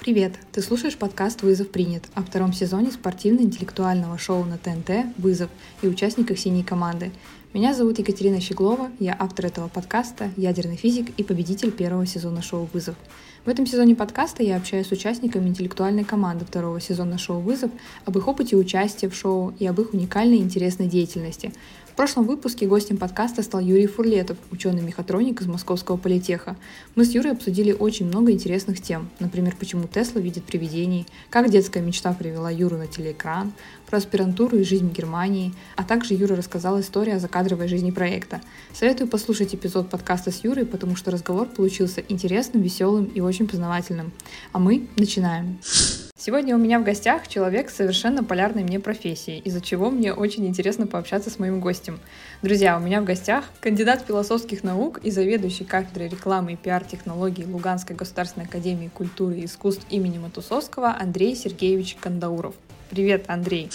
Привет! Ты слушаешь подкаст «Вызов принят» о втором сезоне спортивно-интеллектуального шоу на ТНТ «Вызов» и участниках «Синей команды». Меня зовут Екатерина Щеглова, я автор этого подкаста, ядерный физик и победитель первого сезона шоу «Вызов». В этом сезоне подкаста я общаюсь с участниками интеллектуальной команды второго сезона шоу «Вызов» об их опыте участия в шоу и об их уникальной и интересной деятельности. В прошлом выпуске гостем подкаста стал Юрий Фурлетов, ученый-мехатроник из Московского политеха. Мы с Юрой обсудили очень много интересных тем. Например, почему Тесла видит привидений, как детская мечта привела Юру на телеэкран, про аспирантуру и жизнь в Германии, а также Юра рассказал историю о закадровой жизни проекта. Советую послушать эпизод подкаста с Юрой, потому что разговор получился интересным, веселым и очень познавательным. А мы начинаем. Сегодня у меня в гостях человек с совершенно полярной мне профессией, из-за чего мне очень интересно пообщаться с моим гостем. Друзья, у меня в гостях кандидат философских наук и заведующий кафедрой рекламы и пиар-технологий Луганской государственной академии культуры и искусств имени Матусовского Андрей Сергеевич Кандауров. Привет, Андрей!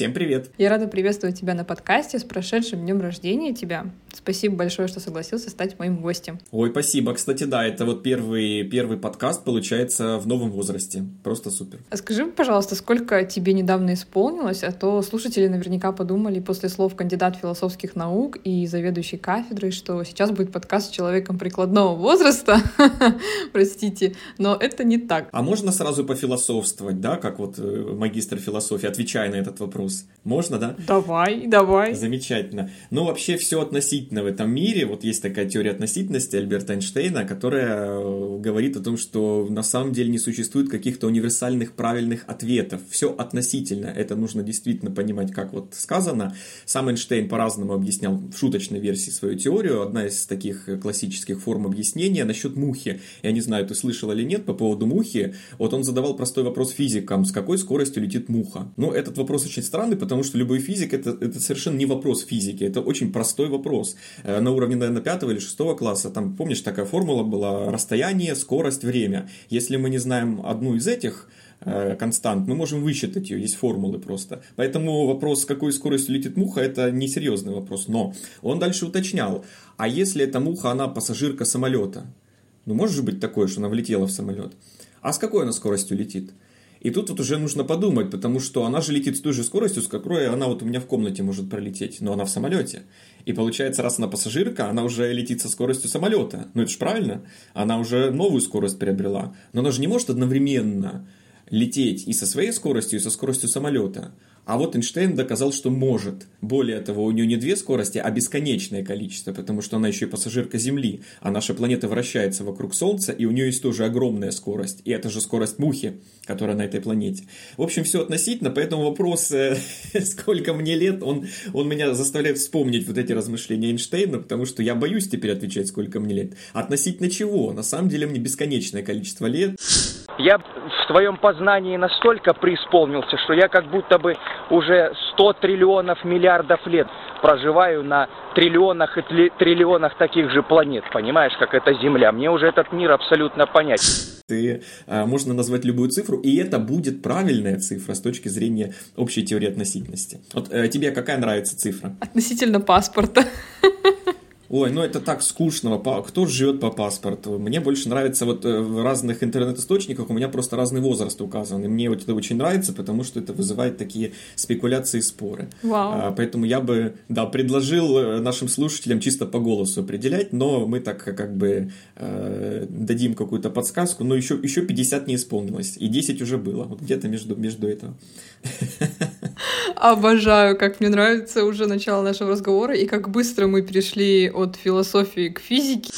Всем привет! Я рада приветствовать тебя на подкасте с прошедшим днем рождения тебя. Спасибо большое, что согласился стать моим гостем. Ой, спасибо. Кстати, да, это вот первый, первый подкаст получается в новом возрасте. Просто супер. А скажи, пожалуйста, сколько тебе недавно исполнилось, а то слушатели наверняка подумали после слов кандидат философских наук и заведующий кафедрой, что сейчас будет подкаст с человеком прикладного возраста. Простите, но это не так. А можно сразу пофилософствовать, да, как вот э, магистр философии, отвечая на этот вопрос? Вопрос. Можно, да? Давай, давай. Замечательно. Ну, вообще все относительно в этом мире. Вот есть такая теория относительности Альберта Эйнштейна, которая э, говорит о том, что на самом деле не существует каких-то универсальных правильных ответов. Все относительно. Это нужно действительно понимать, как вот сказано. Сам Эйнштейн по-разному объяснял в шуточной версии свою теорию. Одна из таких классических форм объяснения насчет мухи. Я не знаю, ты слышал или нет по поводу мухи. Вот он задавал простой вопрос физикам. С какой скоростью летит муха? Ну, этот вопрос очень странный, потому что любой физик это, это совершенно не вопрос физики, это очень простой вопрос. Э, на уровне, наверное, пятого или шестого класса, там, помнишь, такая формула была расстояние, скорость, время. Если мы не знаем одну из этих, э, констант, мы можем высчитать ее, есть формулы просто. Поэтому вопрос, с какой скоростью летит муха, это несерьезный вопрос. Но он дальше уточнял, а если эта муха, она пассажирка самолета? Ну, может же быть такое, что она влетела в самолет. А с какой она скоростью летит? И тут вот уже нужно подумать, потому что она же летит с той же скоростью, с какой она вот у меня в комнате может пролететь, но она в самолете. И получается, раз она пассажирка, она уже летит со скоростью самолета. Ну это же правильно. Она уже новую скорость приобрела. Но она же не может одновременно лететь и со своей скоростью, и со скоростью самолета. А вот Эйнштейн доказал, что может. Более того, у нее не две скорости, а бесконечное количество, потому что она еще и пассажирка Земли, а наша планета вращается вокруг Солнца, и у нее есть тоже огромная скорость. И это же скорость мухи, которая на этой планете. В общем, все относительно, поэтому вопрос, э, сколько мне лет, он, он меня заставляет вспомнить вот эти размышления Эйнштейна, потому что я боюсь теперь отвечать, сколько мне лет. Относительно чего? На самом деле мне бесконечное количество лет. Я в твоем познании настолько преисполнился, что я как будто бы уже 100 триллионов миллиардов лет проживаю на триллионах и триллионах таких же планет, понимаешь, как это Земля. Мне уже этот мир абсолютно понять. Ты, а, можно назвать любую цифру, и это будет правильная цифра с точки зрения общей теории относительности. Вот э, тебе какая нравится цифра? Относительно паспорта. Ой, ну это так скучно. Кто живет по паспорту? Мне больше нравится вот э, в разных интернет-источниках у меня просто разный возраст указан. И мне вот это очень нравится, потому что это вызывает такие спекуляции и споры. Вау. А, поэтому я бы, да, предложил э, нашим слушателям чисто по голосу определять, но мы так как бы э, дадим какую-то подсказку, но еще, еще 50 не исполнилось, и 10 уже было. Вот где-то между, между этого. Обожаю, как мне нравится уже начало нашего разговора и как быстро мы перешли от философии к физике.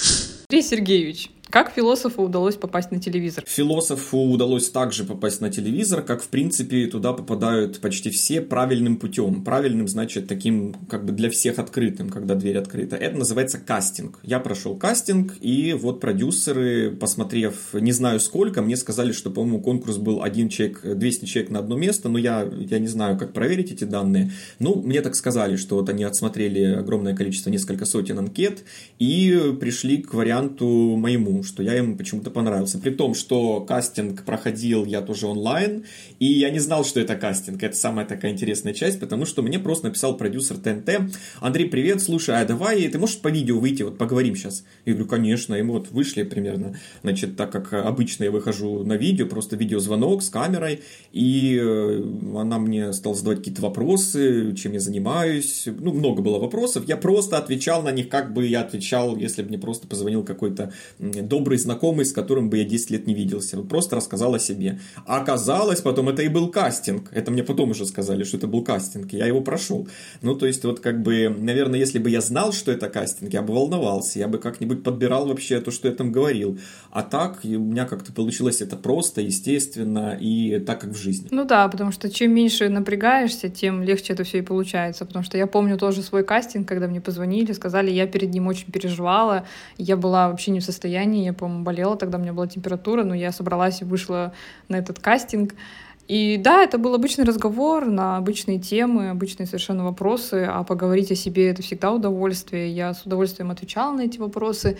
Андрей Сергеевич, как философу удалось попасть на телевизор? Философу удалось также попасть на телевизор, как в принципе туда попадают почти все правильным путем. Правильным значит таким как бы для всех открытым, когда дверь открыта. Это называется кастинг. Я прошел кастинг, и вот продюсеры, посмотрев не знаю сколько, мне сказали, что, по-моему, конкурс был один человек, 200 человек на одно место, но я, я не знаю, как проверить эти данные. Ну, мне так сказали, что вот они отсмотрели огромное количество, несколько сотен анкет, и пришли к варианту моему что я ему почему-то понравился. При том, что кастинг проходил я тоже онлайн, и я не знал, что это кастинг. Это самая такая интересная часть, потому что мне просто написал продюсер ТНТ, Андрей, привет, слушай, а давай, ты можешь по видео выйти, вот поговорим сейчас? Я говорю, конечно, и мы вот вышли примерно, значит, так как обычно я выхожу на видео, просто видеозвонок с камерой, и э, она мне стала задавать какие-то вопросы, чем я занимаюсь, ну, много было вопросов, я просто отвечал на них, как бы я отвечал, если бы мне просто позвонил какой-то добрый знакомый, с которым бы я 10 лет не виделся, просто рассказал о себе. А оказалось, потом это и был кастинг, это мне потом уже сказали, что это был кастинг, я его прошел. Ну, то есть, вот как бы, наверное, если бы я знал, что это кастинг, я бы волновался, я бы как-нибудь подбирал вообще то, что я там говорил. А так, у меня как-то получилось это просто, естественно, и так, как в жизни. Ну да, потому что чем меньше напрягаешься, тем легче это все и получается. Потому что я помню тоже свой кастинг, когда мне позвонили, сказали, я перед ним очень переживала, я была вообще не в состоянии, я, по-моему, болела, тогда у меня была температура, но я собралась и вышла на этот кастинг. И да, это был обычный разговор на обычные темы, обычные совершенно вопросы, а поговорить о себе — это всегда удовольствие. Я с удовольствием отвечала на эти вопросы.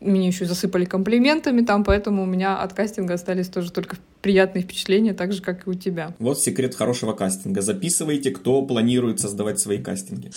Меня еще засыпали комплиментами там, поэтому у меня от кастинга остались тоже только приятные впечатления, так же, как и у тебя. Вот секрет хорошего кастинга. Записывайте, кто планирует создавать свои кастинги.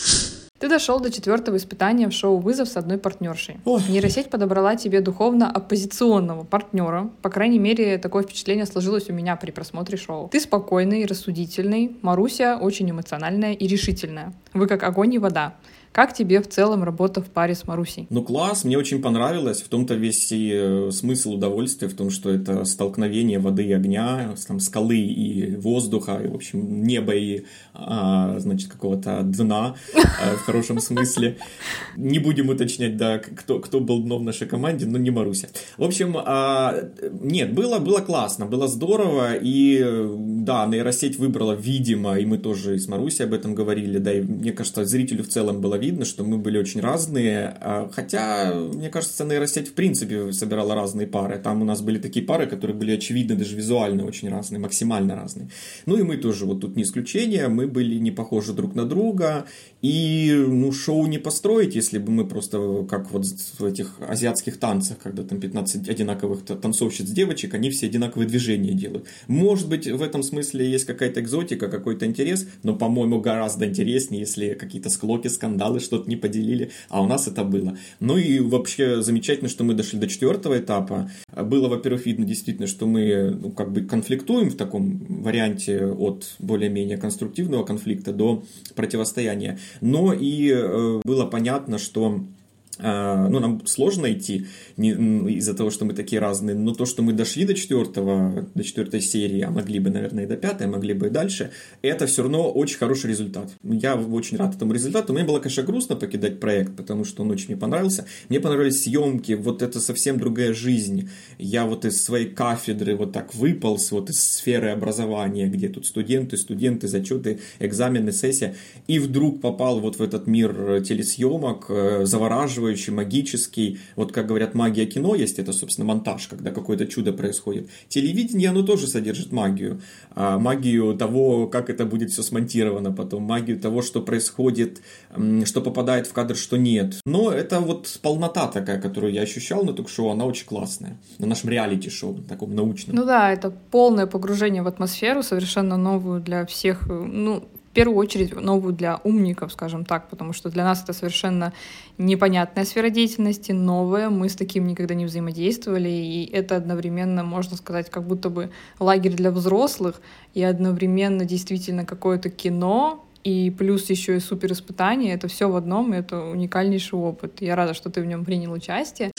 Ты дошел до четвертого испытания в шоу «Вызов» с одной партнершей. Ой. Нейросеть подобрала тебе духовно-оппозиционного партнера. По крайней мере, такое впечатление сложилось у меня при просмотре шоу. Ты спокойный, рассудительный, Маруся очень эмоциональная и решительная. Вы как огонь и вода. Как тебе в целом работа в паре с Марусей? Ну, класс, мне очень понравилось. В том-то весь и э, смысл удовольствия, в том, что это столкновение воды и огня, там, скалы и воздуха, и, в общем, неба и, а, значит, какого-то дна, а, в хорошем смысле. Не будем уточнять, да, кто, кто был дном в нашей команде, но не Маруся. В общем, а, нет, было, было классно, было здорово, и, да, нейросеть выбрала, видимо, и мы тоже с Марусей об этом говорили, да, и мне кажется, зрителю в целом было видно, что мы были очень разные. А, хотя, мне кажется, нейросеть в принципе собирала разные пары. Там у нас были такие пары, которые были очевидно даже визуально очень разные, максимально разные. Ну и мы тоже вот тут не исключение. Мы были не похожи друг на друга. И ну, шоу не построить, если бы мы просто, как вот в этих азиатских танцах, когда там 15 одинаковых танцовщиц девочек, они все одинаковые движения делают. Может быть, в этом смысле есть какая-то экзотика, какой-то интерес, но, по-моему, гораздо интереснее, если какие-то склоки, скандалы, что-то не поделили, а у нас это было. Ну и вообще замечательно, что мы дошли до четвертого этапа. Было, во-первых, видно действительно, что мы ну, как бы конфликтуем в таком варианте от более-менее конструктивного конфликта до противостояния. Но и э, было понятно, что ну, нам сложно идти из-за того, что мы такие разные, но то, что мы дошли до четвертого, до четвертой серии, а могли бы, наверное, и до пятой, могли бы и дальше, это все равно очень хороший результат. Я очень рад этому результату. Мне было, конечно, грустно покидать проект, потому что он очень мне понравился. Мне понравились съемки, вот это совсем другая жизнь. Я вот из своей кафедры вот так выполз, вот из сферы образования, где тут студенты, студенты, зачеты, экзамены, сессия, и вдруг попал вот в этот мир телесъемок, э, завораживающий, магический. Вот как говорят, магия кино есть, это, собственно, монтаж, когда какое-то чудо происходит. Телевидение, оно тоже содержит магию. А магию того, как это будет все смонтировано потом, магию того, что происходит, что попадает в кадр, что нет. Но это вот полнота такая, которую я ощущал на ток-шоу, она очень классная. На нашем реалити-шоу, таком научном. Ну да, это полное погружение в атмосферу, совершенно новую для всех, ну, в первую очередь новую для умников, скажем так, потому что для нас это совершенно непонятная сфера деятельности, новая, мы с таким никогда не взаимодействовали, и это одновременно, можно сказать, как будто бы лагерь для взрослых, и одновременно действительно какое-то кино, и плюс еще и супер испытания, это все в одном, и это уникальнейший опыт. Я рада, что ты в нем принял участие.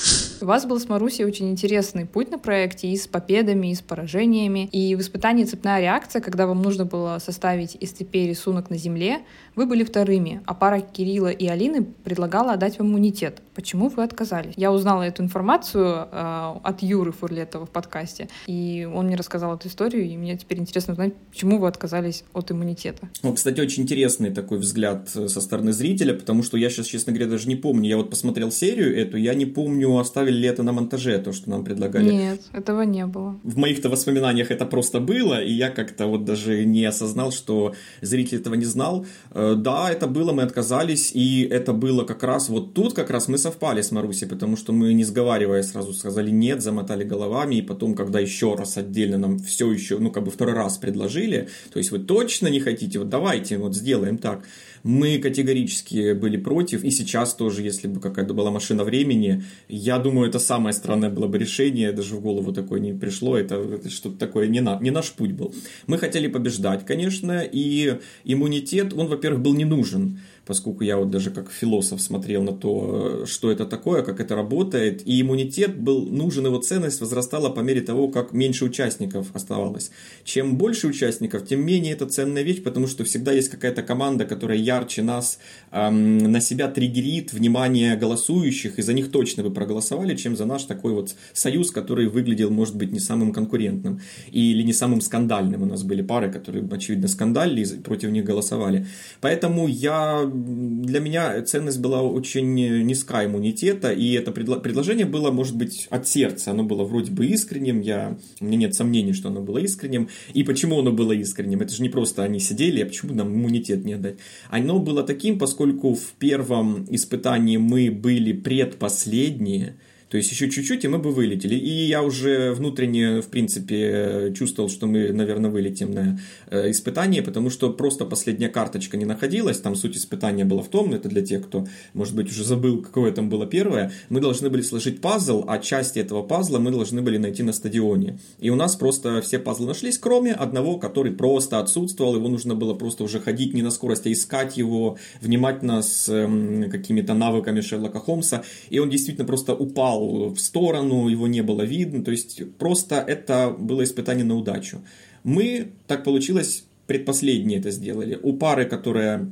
У вас был с Марусей очень интересный путь на проекте и с победами, и с поражениями. И в испытании «Цепная реакция», когда вам нужно было составить из цепей рисунок на земле, вы были вторыми, а пара Кирилла и Алины предлагала отдать вам иммунитет. Почему вы отказались? Я узнала эту информацию э, от Юры Фурлетова в подкасте, и он мне рассказал эту историю, и мне теперь интересно узнать, почему вы отказались от иммунитета. Ну, кстати, очень интересный такой взгляд э, со стороны зрителя, потому что я сейчас, честно говоря, даже не помню. Я вот посмотрел серию эту, я не помню, оставили оставили ли это на монтаже, то, что нам предлагали? Нет, этого не было. В моих-то воспоминаниях это просто было, и я как-то вот даже не осознал, что зритель этого не знал. Э, да, это было, мы отказались, и это было как раз вот тут как раз мы совпали с Марусей, потому что мы, не сговаривая, сразу сказали нет, замотали головами, и потом, когда еще раз отдельно нам все еще, ну, как бы второй раз предложили, то есть вы точно не хотите, вот давайте вот сделаем так. Мы категорически были против, и сейчас тоже, если бы какая-то была машина времени, я думаю, это самое странное было бы решение, даже в голову такое не пришло, это, это что-то такое, не, на, не наш путь был. Мы хотели побеждать, конечно, и иммунитет, он, во-первых, был не нужен поскольку я вот даже как философ смотрел на то, что это такое, как это работает, и иммунитет был нужен, его ценность возрастала по мере того, как меньше участников оставалось. Чем больше участников, тем менее это ценная вещь, потому что всегда есть какая-то команда, которая ярче нас эм, на себя триггерит внимание голосующих, и за них точно бы проголосовали, чем за наш такой вот союз, который выглядел, может быть, не самым конкурентным или не самым скандальным. У нас были пары, которые, очевидно, скандалили и против них голосовали. Поэтому я для меня ценность была очень низка иммунитета, и это предло- предложение было, может быть, от сердца. Оно было вроде бы искренним, я, у меня нет сомнений, что оно было искренним. И почему оно было искренним? Это же не просто они сидели, а почему нам иммунитет не отдать? Оно было таким, поскольку в первом испытании мы были предпоследние, то есть еще чуть-чуть, и мы бы вылетели. И я уже внутренне, в принципе, чувствовал, что мы, наверное, вылетим на э, испытание, потому что просто последняя карточка не находилась. Там суть испытания была в том, это для тех, кто, может быть, уже забыл, какое там было первое. Мы должны были сложить пазл, а части этого пазла мы должны были найти на стадионе. И у нас просто все пазлы нашлись, кроме одного, который просто отсутствовал. Его нужно было просто уже ходить не на скорость, а искать его внимательно с эм, какими-то навыками Шерлока Холмса. И он действительно просто упал в сторону, его не было видно, то есть просто это было испытание на удачу. Мы, так получилось, предпоследнее это сделали. У пары, которая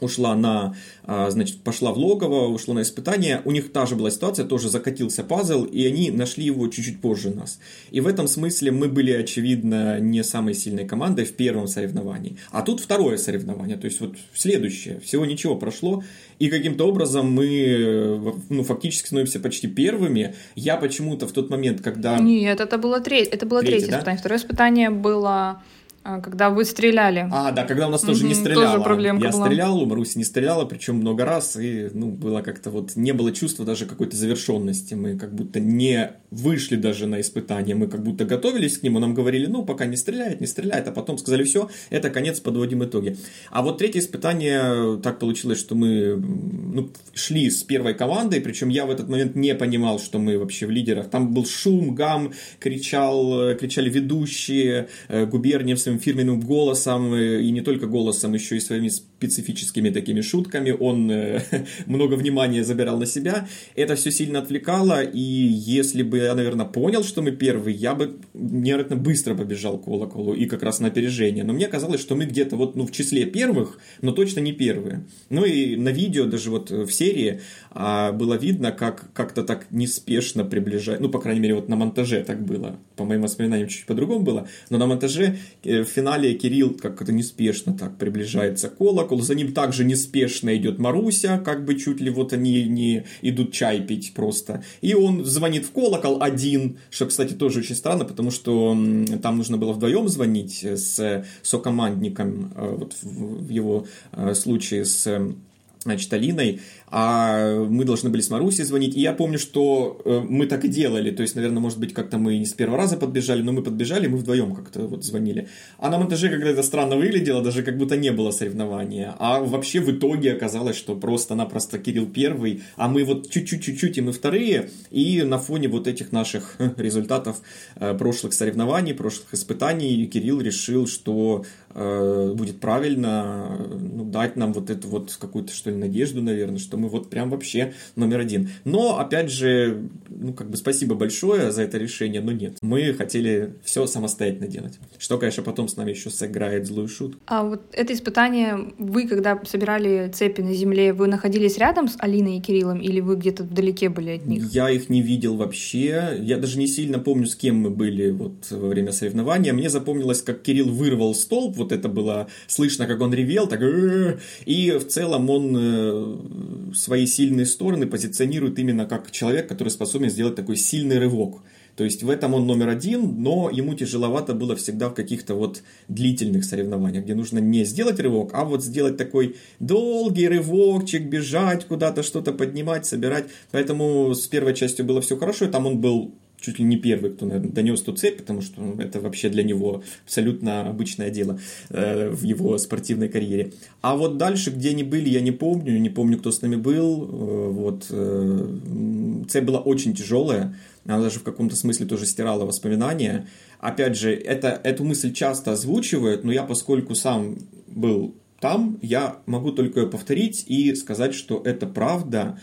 ушла на, а, значит, пошла в логово, ушла на испытание. У них та же была ситуация, тоже закатился пазл, и они нашли его чуть-чуть позже нас. И в этом смысле мы были, очевидно, не самой сильной командой в первом соревновании. А тут второе соревнование, то есть вот следующее. Всего ничего прошло, и каким-то образом мы, ну, фактически становимся почти первыми. Я почему-то в тот момент, когда... Нет, это было третье, это было третье, третье испытание. Да? Второе испытание было когда вы стреляли. А, да, когда у нас тоже не стреляла. Тоже проблемка Я была. стрелял, у Маруси не стреляла, причем много раз, и ну, было как-то вот, не было чувства даже какой-то завершенности. Мы как будто не вышли даже на испытание, мы как будто готовились к нему, нам говорили, ну, пока не стреляет, не стреляет, а потом сказали, все, это конец, подводим итоги. А вот третье испытание, так получилось, что мы ну, шли с первой командой, причем я в этот момент не понимал, что мы вообще в лидерах. Там был шум, гам, кричал, кричали ведущие, э, губерниев своим фирменным голосом, э, и не только голосом, еще и своими специфическими такими шутками. Он э, много внимания забирал на себя. Это все сильно отвлекало, и если бы я, наверное, понял, что мы первые, я бы невероятно быстро побежал к колоколу и как раз на опережение. Но мне казалось, что мы где-то вот ну, в числе первых, но точно не первые. Ну и на видео, даже вот в серии, а, было видно, как как-то так неспешно приближать, ну, по крайней мере, вот на монтаже так было. По моим воспоминаниям чуть по-другому было, но на монтаже э, в финале Кирилл как-то неспешно так приближается к колоколу, за ним также неспешно идет Маруся, как бы чуть ли вот они не идут чай пить просто. И он звонит в колокол один, что, кстати, тоже очень странно, потому что там нужно было вдвоем звонить с сокомандником, э, вот в его э, случае с значит, Алиной, а мы должны были с Марусей звонить, и я помню, что э, мы так и делали, то есть, наверное, может быть, как-то мы не с первого раза подбежали, но мы подбежали, мы вдвоем как-то вот звонили. А на монтаже когда это странно выглядело, даже как будто не было соревнования, а вообще в итоге оказалось, что просто-напросто Кирилл первый, а мы вот чуть-чуть-чуть-чуть, и мы вторые, и на фоне вот этих наших результатов э, прошлых соревнований, прошлых испытаний, Кирилл решил, что э, будет правильно ну, дать нам вот эту вот какую-то, что ли, надежду, наверное, что мы вот прям вообще номер один. Но, опять же, ну, как бы спасибо большое за это решение, но нет. Мы хотели все самостоятельно делать. Что, конечно, потом с нами еще сыграет злую шутку. А вот это испытание, вы, когда собирали цепи на земле, вы находились рядом с Алиной и Кириллом, или вы где-то вдалеке были от них? Я их не видел вообще. Я даже не сильно помню, с кем мы были вот во время соревнования. Мне запомнилось, как Кирилл вырвал столб, вот это было слышно, как он ревел, так и в целом он э, свои сильные стороны позиционирует именно как человек, который способен сделать такой сильный рывок. То есть в этом он номер один, но ему тяжеловато было всегда в каких-то вот длительных соревнованиях, где нужно не сделать рывок, а вот сделать такой долгий рывокчик, бежать куда-то, что-то поднимать, собирать. Поэтому с первой частью было все хорошо, и там он был чуть ли не первый, кто, наверное, донес ту цепь, потому что ну, это вообще для него абсолютно обычное дело э, в его спортивной карьере. А вот дальше, где они были, я не помню, не помню, кто с нами был. Э, вот, э, цепь была очень тяжелая, она даже в каком-то смысле тоже стирала воспоминания. Опять же, это, эту мысль часто озвучивают, но я, поскольку сам был там, я могу только ее повторить и сказать, что это правда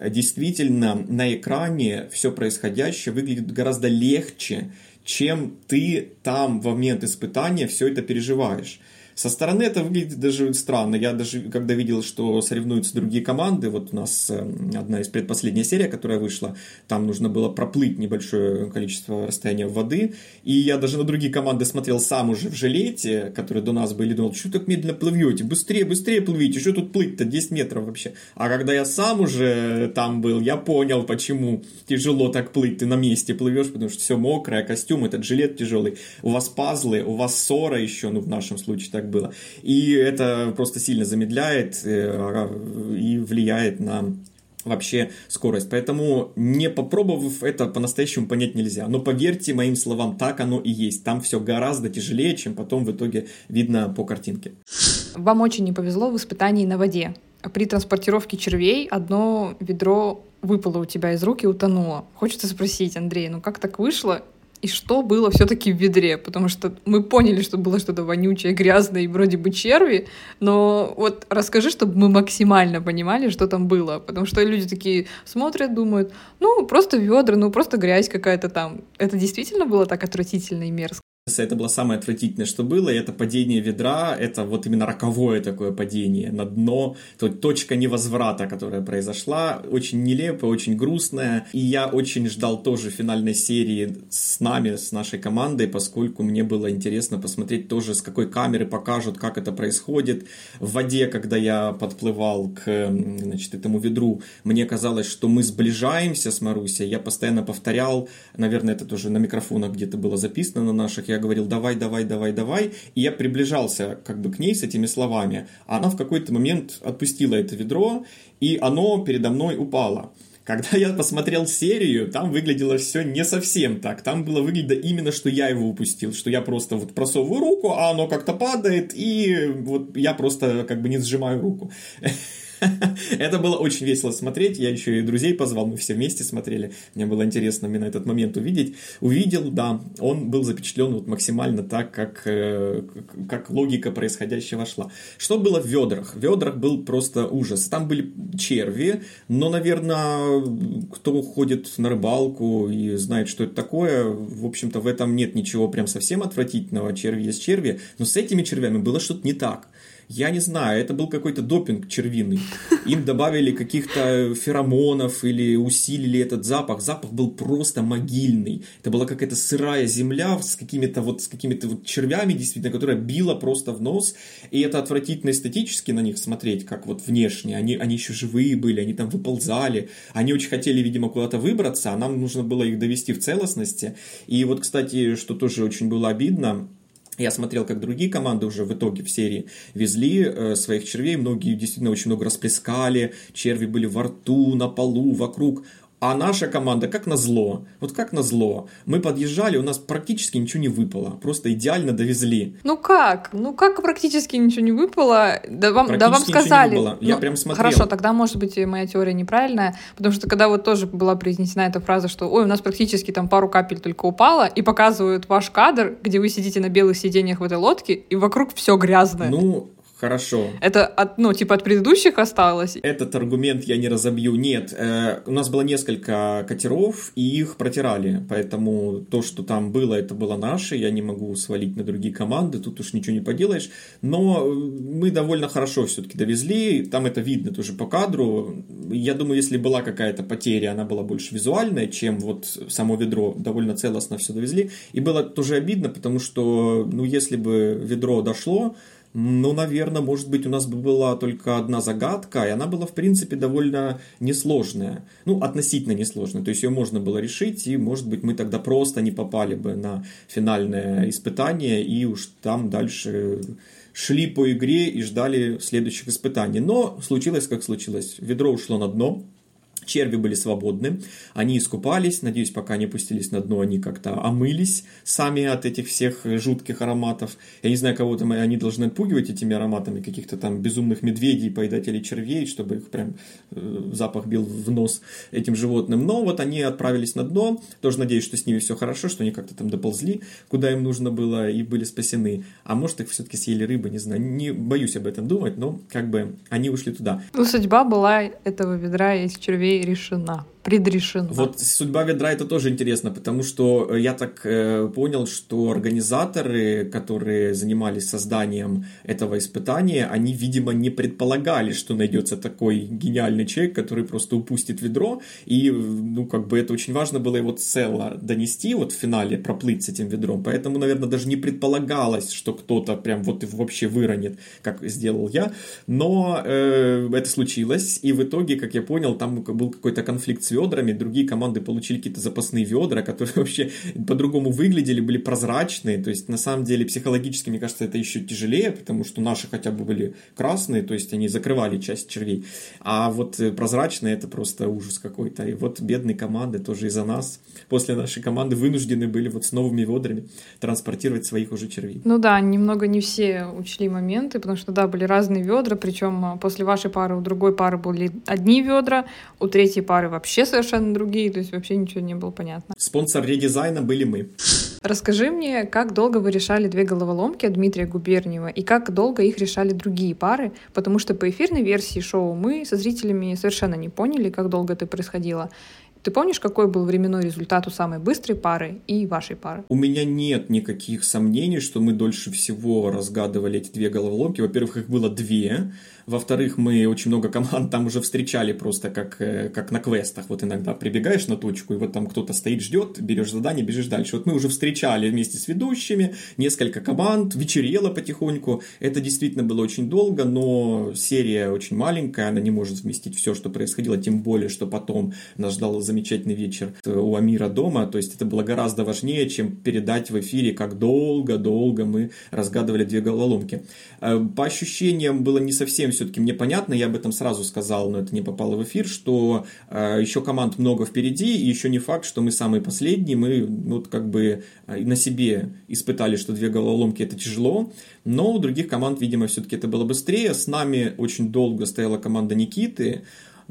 действительно на экране все происходящее выглядит гораздо легче, чем ты там в момент испытания все это переживаешь. Со стороны это выглядит даже странно. Я даже, когда видел, что соревнуются другие команды, вот у нас эм, одна из предпоследняя серия, которая вышла, там нужно было проплыть небольшое количество расстояния воды, и я даже на другие команды смотрел сам уже в жилете, которые до нас были, думал, что так медленно плывете, быстрее, быстрее плывите, что тут плыть-то, 10 метров вообще. А когда я сам уже там был, я понял, почему тяжело так плыть, ты на месте плывешь, потому что все мокрое, костюм, этот жилет тяжелый, у вас пазлы, у вас ссора еще, ну в нашем случае так было. И это просто сильно замедляет э, и влияет на вообще скорость. Поэтому не попробовав это по-настоящему понять нельзя. Но поверьте моим словам, так оно и есть. Там все гораздо тяжелее, чем потом в итоге видно по картинке. Вам очень не повезло в испытании на воде. При транспортировке червей одно ведро выпало у тебя из рук и утонуло. Хочется спросить, Андрей, ну как так вышло? И что было все-таки в ведре, потому что мы поняли, что было что-то вонючее, грязное и вроде бы черви, но вот расскажи, чтобы мы максимально понимали, что там было, потому что люди такие смотрят, думают, ну, просто ведра, ну, просто грязь какая-то там. Это действительно было так отвратительно и мерзко? Это было самое отвратительное, что было, и это падение ведра, это вот именно роковое такое падение на дно, то точка невозврата, которая произошла, очень нелепая, очень грустная, и я очень ждал тоже финальной серии с нами, с нашей командой, поскольку мне было интересно посмотреть тоже, с какой камеры покажут, как это происходит. В воде, когда я подплывал к значит, этому ведру, мне казалось, что мы сближаемся с Марусей, я постоянно повторял, наверное, это тоже на микрофонах где-то было записано на наших, я говорил давай, давай, давай, давай, и я приближался как бы к ней с этими словами, а она в какой-то момент отпустила это ведро, и оно передо мной упало. Когда я посмотрел серию, там выглядело все не совсем так. Там было выглядело именно, что я его упустил, что я просто вот просовываю руку, а оно как-то падает, и вот я просто как бы не сжимаю руку. Это было очень весело смотреть. Я еще и друзей позвал, мы все вместе смотрели. Мне было интересно именно этот момент увидеть. Увидел, да, он был запечатлен вот максимально так, как, э, как логика происходящего шла. Что было в ведрах? В ведрах был просто ужас. Там были черви, но, наверное, кто ходит на рыбалку и знает, что это такое, в общем-то, в этом нет ничего прям совсем отвратительного. Черви есть черви, но с этими червями было что-то не так. Я не знаю, это был какой-то допинг червиный. Им добавили каких-то феромонов или усилили этот запах. Запах был просто могильный. Это была какая-то сырая земля с какими-то вот, с какими-то вот червями, действительно, которая била просто в нос. И это отвратительно эстетически на них смотреть, как вот внешне. Они, они еще живые были, они там выползали. Они очень хотели, видимо, куда-то выбраться, а нам нужно было их довести в целостности. И вот, кстати, что тоже очень было обидно, я смотрел, как другие команды уже в итоге в серии везли э, своих червей. Многие действительно очень много расплескали. Черви были во рту, на полу, вокруг. А наша команда, как назло, вот как назло, мы подъезжали, у нас практически ничего не выпало, просто идеально довезли. Ну как? Ну как практически ничего не выпало? Да вам, да вам сказали. Не Я ну, прям смотрел. Хорошо, тогда может быть моя теория неправильная, потому что когда вот тоже была произнесена эта фраза, что ой, у нас практически там пару капель только упало, и показывают ваш кадр, где вы сидите на белых сиденьях в этой лодке, и вокруг все грязное. Ну, Хорошо. Это от, ну, типа от предыдущих осталось? Этот аргумент я не разобью. Нет, э, у нас было несколько катеров, и их протирали. Поэтому то, что там было, это было наше. Я не могу свалить на другие команды, тут уж ничего не поделаешь. Но мы довольно хорошо все-таки довезли. Там это видно тоже по кадру. Я думаю, если была какая-то потеря, она была больше визуальная, чем вот само ведро. Довольно целостно все довезли. И было тоже обидно, потому что, ну, если бы ведро дошло, ну, наверное, может быть, у нас бы была только одна загадка, и она была, в принципе, довольно несложная. Ну, относительно несложная. То есть ее можно было решить, и, может быть, мы тогда просто не попали бы на финальное испытание, и уж там дальше шли по игре и ждали следующих испытаний. Но случилось, как случилось. Ведро ушло на дно, Черви были свободны, они искупались, надеюсь, пока не опустились на дно, они как-то омылись сами от этих всех жутких ароматов. Я не знаю, кого там они должны отпугивать этими ароматами, каких-то там безумных медведей, поедателей червей, чтобы их прям э, запах бил в нос этим животным. Но вот они отправились на дно, тоже надеюсь, что с ними все хорошо, что они как-то там доползли, куда им нужно было, и были спасены. А может, их все-таки съели рыбы, не знаю, не боюсь об этом думать, но как бы они ушли туда. Ну, судьба была этого ведра из червей решена предрешена. Вот судьба ведра это тоже интересно, потому что э, я так э, понял, что организаторы, которые занимались созданием этого испытания, они, видимо, не предполагали, что найдется такой гениальный человек, который просто упустит ведро, и, ну, как бы это очень важно было его цело донести, вот в финале проплыть с этим ведром, поэтому, наверное, даже не предполагалось, что кто-то прям вот вообще выронит, как сделал я, но э, это случилось, и в итоге, как я понял, там был какой-то конфликт с ведрами, другие команды получили какие-то запасные ведра, которые вообще по-другому выглядели, были прозрачные, то есть на самом деле психологически, мне кажется, это еще тяжелее, потому что наши хотя бы были красные, то есть они закрывали часть червей, а вот э, прозрачные это просто ужас какой-то, и вот бедные команды тоже из-за нас, после нашей команды вынуждены были вот с новыми ведрами транспортировать своих уже червей. Ну да, немного не все учли моменты, потому что да, были разные ведра, причем а, после вашей пары у другой пары были одни ведра, у третьей пары вообще совершенно другие, то есть вообще ничего не было понятно. Спонсор редизайна были мы. Расскажи мне, как долго вы решали две головоломки Дмитрия Губерниева и как долго их решали другие пары, потому что по эфирной версии шоу мы со зрителями совершенно не поняли, как долго это происходило. Ты помнишь, какой был временной результат у самой быстрой пары и вашей пары? У меня нет никаких сомнений, что мы дольше всего разгадывали эти две головоломки. Во-первых, их было две. Во-вторых, мы очень много команд там уже встречали просто как, э, как на квестах. Вот иногда прибегаешь на точку, и вот там кто-то стоит, ждет, берешь задание, бежишь дальше. Вот мы уже встречали вместе с ведущими несколько команд, вечерело потихоньку. Это действительно было очень долго, но серия очень маленькая, она не может вместить все, что происходило, тем более, что потом нас ждал замечательный вечер у Амира дома. То есть это было гораздо важнее, чем передать в эфире, как долго-долго мы разгадывали две головоломки. Э, по ощущениям было не совсем все-таки мне понятно, я об этом сразу сказал, но это не попало в эфир, что э, еще команд много впереди, и еще не факт, что мы самые последние, мы вот как бы э, на себе испытали, что две головоломки это тяжело, но у других команд, видимо, все-таки это было быстрее. С нами очень долго стояла команда Никиты,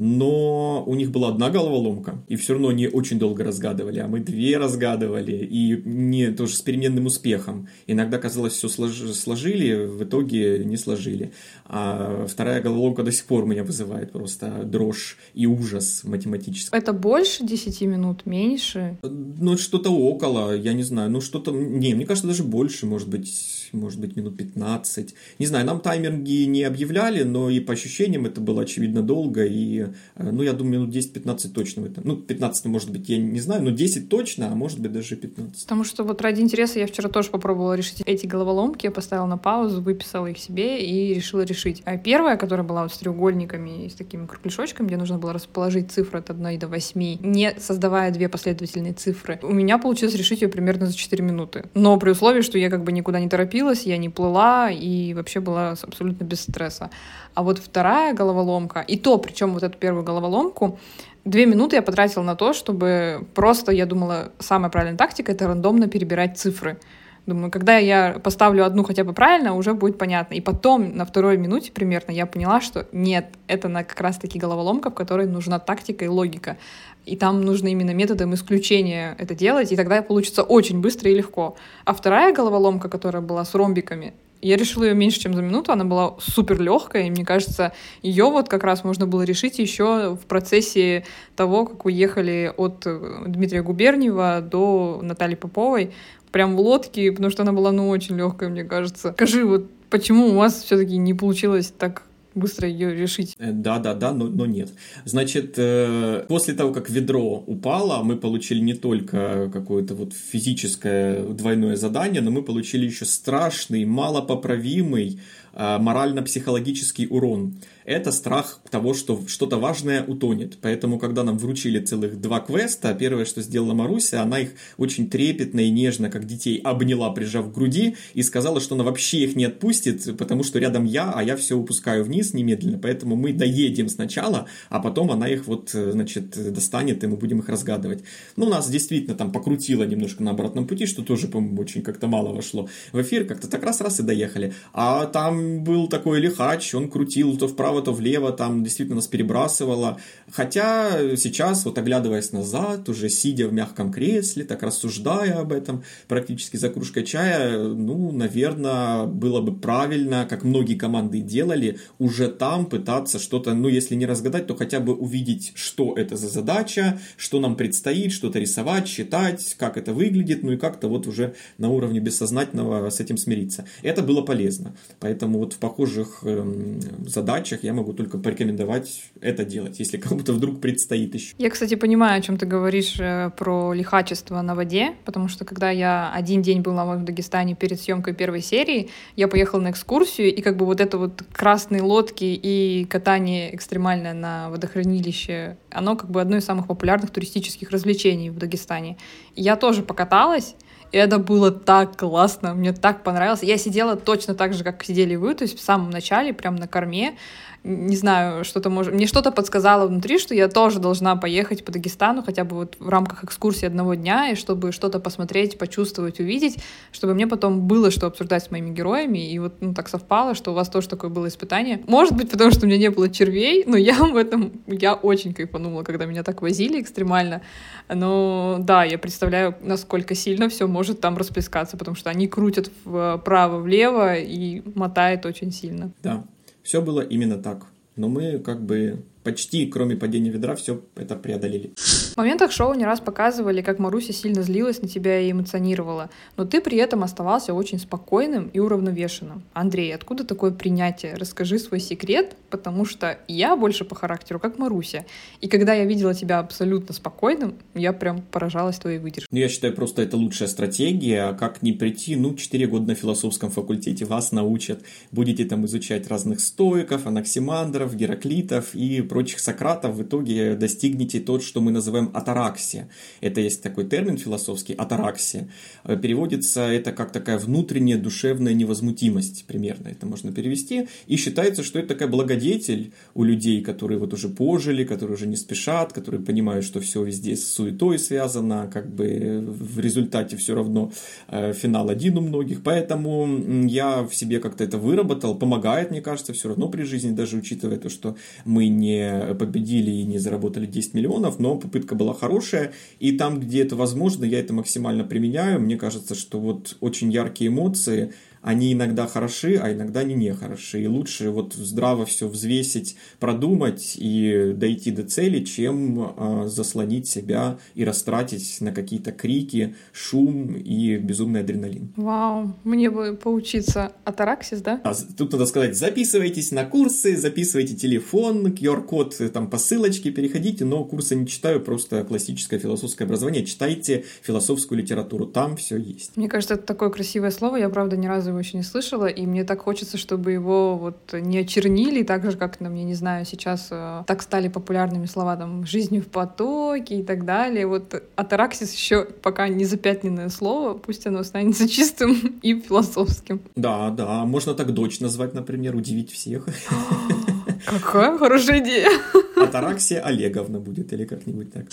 но у них была одна головоломка, и все равно они очень долго разгадывали, а мы две разгадывали, и не тоже с переменным успехом. Иногда казалось, все сложили, в итоге не сложили. А вторая головоломка до сих пор меня вызывает просто дрожь и ужас математический. Это больше 10 минут, меньше? Ну, что-то около, я не знаю, ну что-то, не, мне кажется, даже больше, может быть, может быть, минут 15. Не знаю, нам тайминги не объявляли, но и по ощущениям это было очевидно долго, и Э, ну, я думаю, минут 10-15 точно в этом. Ну, 15, может быть, я не знаю, но 10 точно, а может быть, даже 15. Потому что вот ради интереса я вчера тоже попробовала решить эти головоломки, я поставила на паузу, выписала их себе и решила решить. А первая, которая была вот с треугольниками и с такими кругляшочками, где нужно было расположить цифры от 1 до 8, не создавая две последовательные цифры, у меня получилось решить ее примерно за 4 минуты. Но при условии, что я как бы никуда не торопилась, я не плыла и вообще была абсолютно без стресса. А вот вторая головоломка, и то, причем вот эту первую головоломку, две минуты я потратила на то, чтобы просто, я думала, самая правильная тактика — это рандомно перебирать цифры. Думаю, когда я поставлю одну хотя бы правильно, уже будет понятно. И потом, на второй минуте примерно, я поняла, что нет, это на как раз-таки головоломка, в которой нужна тактика и логика. И там нужно именно методом исключения это делать, и тогда получится очень быстро и легко. А вторая головоломка, которая была с ромбиками, я решила ее меньше, чем за минуту, она была супер легкая, и мне кажется, ее вот как раз можно было решить еще в процессе того, как уехали от э, Дмитрия Губерниева до Натальи Поповой, прям в лодке, потому что она была, ну, очень легкая, мне кажется. Скажи, вот почему у вас все-таки не получилось так быстро ее решить. Э, да, да, да, но, но нет. Значит, э, после того, как ведро упало, мы получили не только какое-то вот физическое двойное задание, но мы получили еще страшный, малопоправимый э, морально-психологический урон. Это страх того, что что-то важное утонет. Поэтому, когда нам вручили целых два квеста, первое, что сделала Маруся, она их очень трепетно и нежно, как детей, обняла, прижав к груди, и сказала, что она вообще их не отпустит, потому что рядом я, а я все упускаю вниз немедленно. Поэтому мы доедем сначала, а потом она их вот, значит, достанет, и мы будем их разгадывать. Ну, нас действительно там покрутило немножко на обратном пути, что тоже, по-моему, очень как-то мало вошло в эфир, как-то так раз-раз и доехали. А там был такой лихач, он крутил то вправо, то влево, там действительно нас перебрасывало. Хотя сейчас, вот оглядываясь назад, уже сидя в мягком кресле, так рассуждая об этом, практически за кружкой чая, ну, наверное, было бы правильно, как многие команды делали, уже там пытаться что-то, ну, если не разгадать, то хотя бы увидеть, что это за задача, что нам предстоит, что-то рисовать, считать, как это выглядит, ну и как-то вот уже на уровне бессознательного с этим смириться. Это было полезно. Поэтому вот в похожих эм, задачах я могу только порекомендовать это делать, если кому-то вдруг предстоит еще. Я, кстати, понимаю, о чем ты говоришь э, про лихачество на воде, потому что когда я один день была в Дагестане перед съемкой первой серии, я поехала на экскурсию, и как бы вот это вот красные лодки и катание экстремальное на водохранилище, оно как бы одно из самых популярных туристических развлечений в Дагестане. Я тоже покаталась, и это было так классно, мне так понравилось. Я сидела точно так же, как сидели вы, то есть в самом начале, прям на корме не знаю, что-то может... Мне что-то подсказало внутри, что я тоже должна поехать по Дагестану, хотя бы вот в рамках экскурсии одного дня, и чтобы что-то посмотреть, почувствовать, увидеть, чтобы мне потом было что обсуждать с моими героями. И вот ну, так совпало, что у вас тоже такое было испытание. Может быть, потому что у меня не было червей, но я в этом... Я очень кайфанула, когда меня так возили экстремально. Но да, я представляю, насколько сильно все может там расплескаться, потому что они крутят вправо-влево и мотает очень сильно. Да, все было именно так. Но мы как бы почти, кроме падения ведра, все это преодолели. В моментах шоу не раз показывали, как Маруся сильно злилась на тебя и эмоционировала, но ты при этом оставался очень спокойным и уравновешенным. Андрей, откуда такое принятие? Расскажи свой секрет, потому что я больше по характеру как Маруся. И когда я видела тебя абсолютно спокойным, я прям поражалась твоей выдержкой. Ну, я считаю, просто это лучшая стратегия. Как не прийти, ну, 4 года на философском факультете вас научат. Будете там изучать разных стоиков, анаксимандров, гераклитов и прочих Сократов, в итоге достигнете тот, что мы называем атараксия. Это есть такой термин философский, атараксия. Э, переводится это как такая внутренняя душевная невозмутимость, примерно это можно перевести. И считается, что это такая благодетель у людей, которые вот уже пожили, которые уже не спешат, которые понимают, что все везде с суетой связано, как бы в результате все равно э, финал один у многих. Поэтому я в себе как-то это выработал, помогает, мне кажется, все равно при жизни, даже учитывая то, что мы не победили и не заработали 10 миллионов, но попытка была хорошая, и там, где это возможно, я это максимально применяю. Мне кажется, что вот очень яркие эмоции, они иногда хороши, а иногда они не хороши. И лучше вот здраво все взвесить, продумать и дойти до цели, чем э, заслонить себя и растратить на какие-то крики, шум и безумный адреналин. Вау, мне бы поучиться атараксис, да? А, тут надо сказать, записывайтесь на курсы, записывайте телефон, QR-код э, там по ссылочке, переходите, но курсы не читаю, просто классическое философское образование. Читайте философскую литературу, там все есть. Мне кажется, это такое красивое слово, я правда ни разу его еще не слышала, и мне так хочется, чтобы его вот не очернили, так же, как, там, я не знаю, сейчас э, так стали популярными слова, там, «жизнью в потоке» и так далее. Вот атараксис еще пока не запятненное слово, пусть оно останется чистым и философским. Да, да, можно так дочь назвать, например, удивить всех. Какая хорошая идея. Атараксия Олеговна будет или как-нибудь так.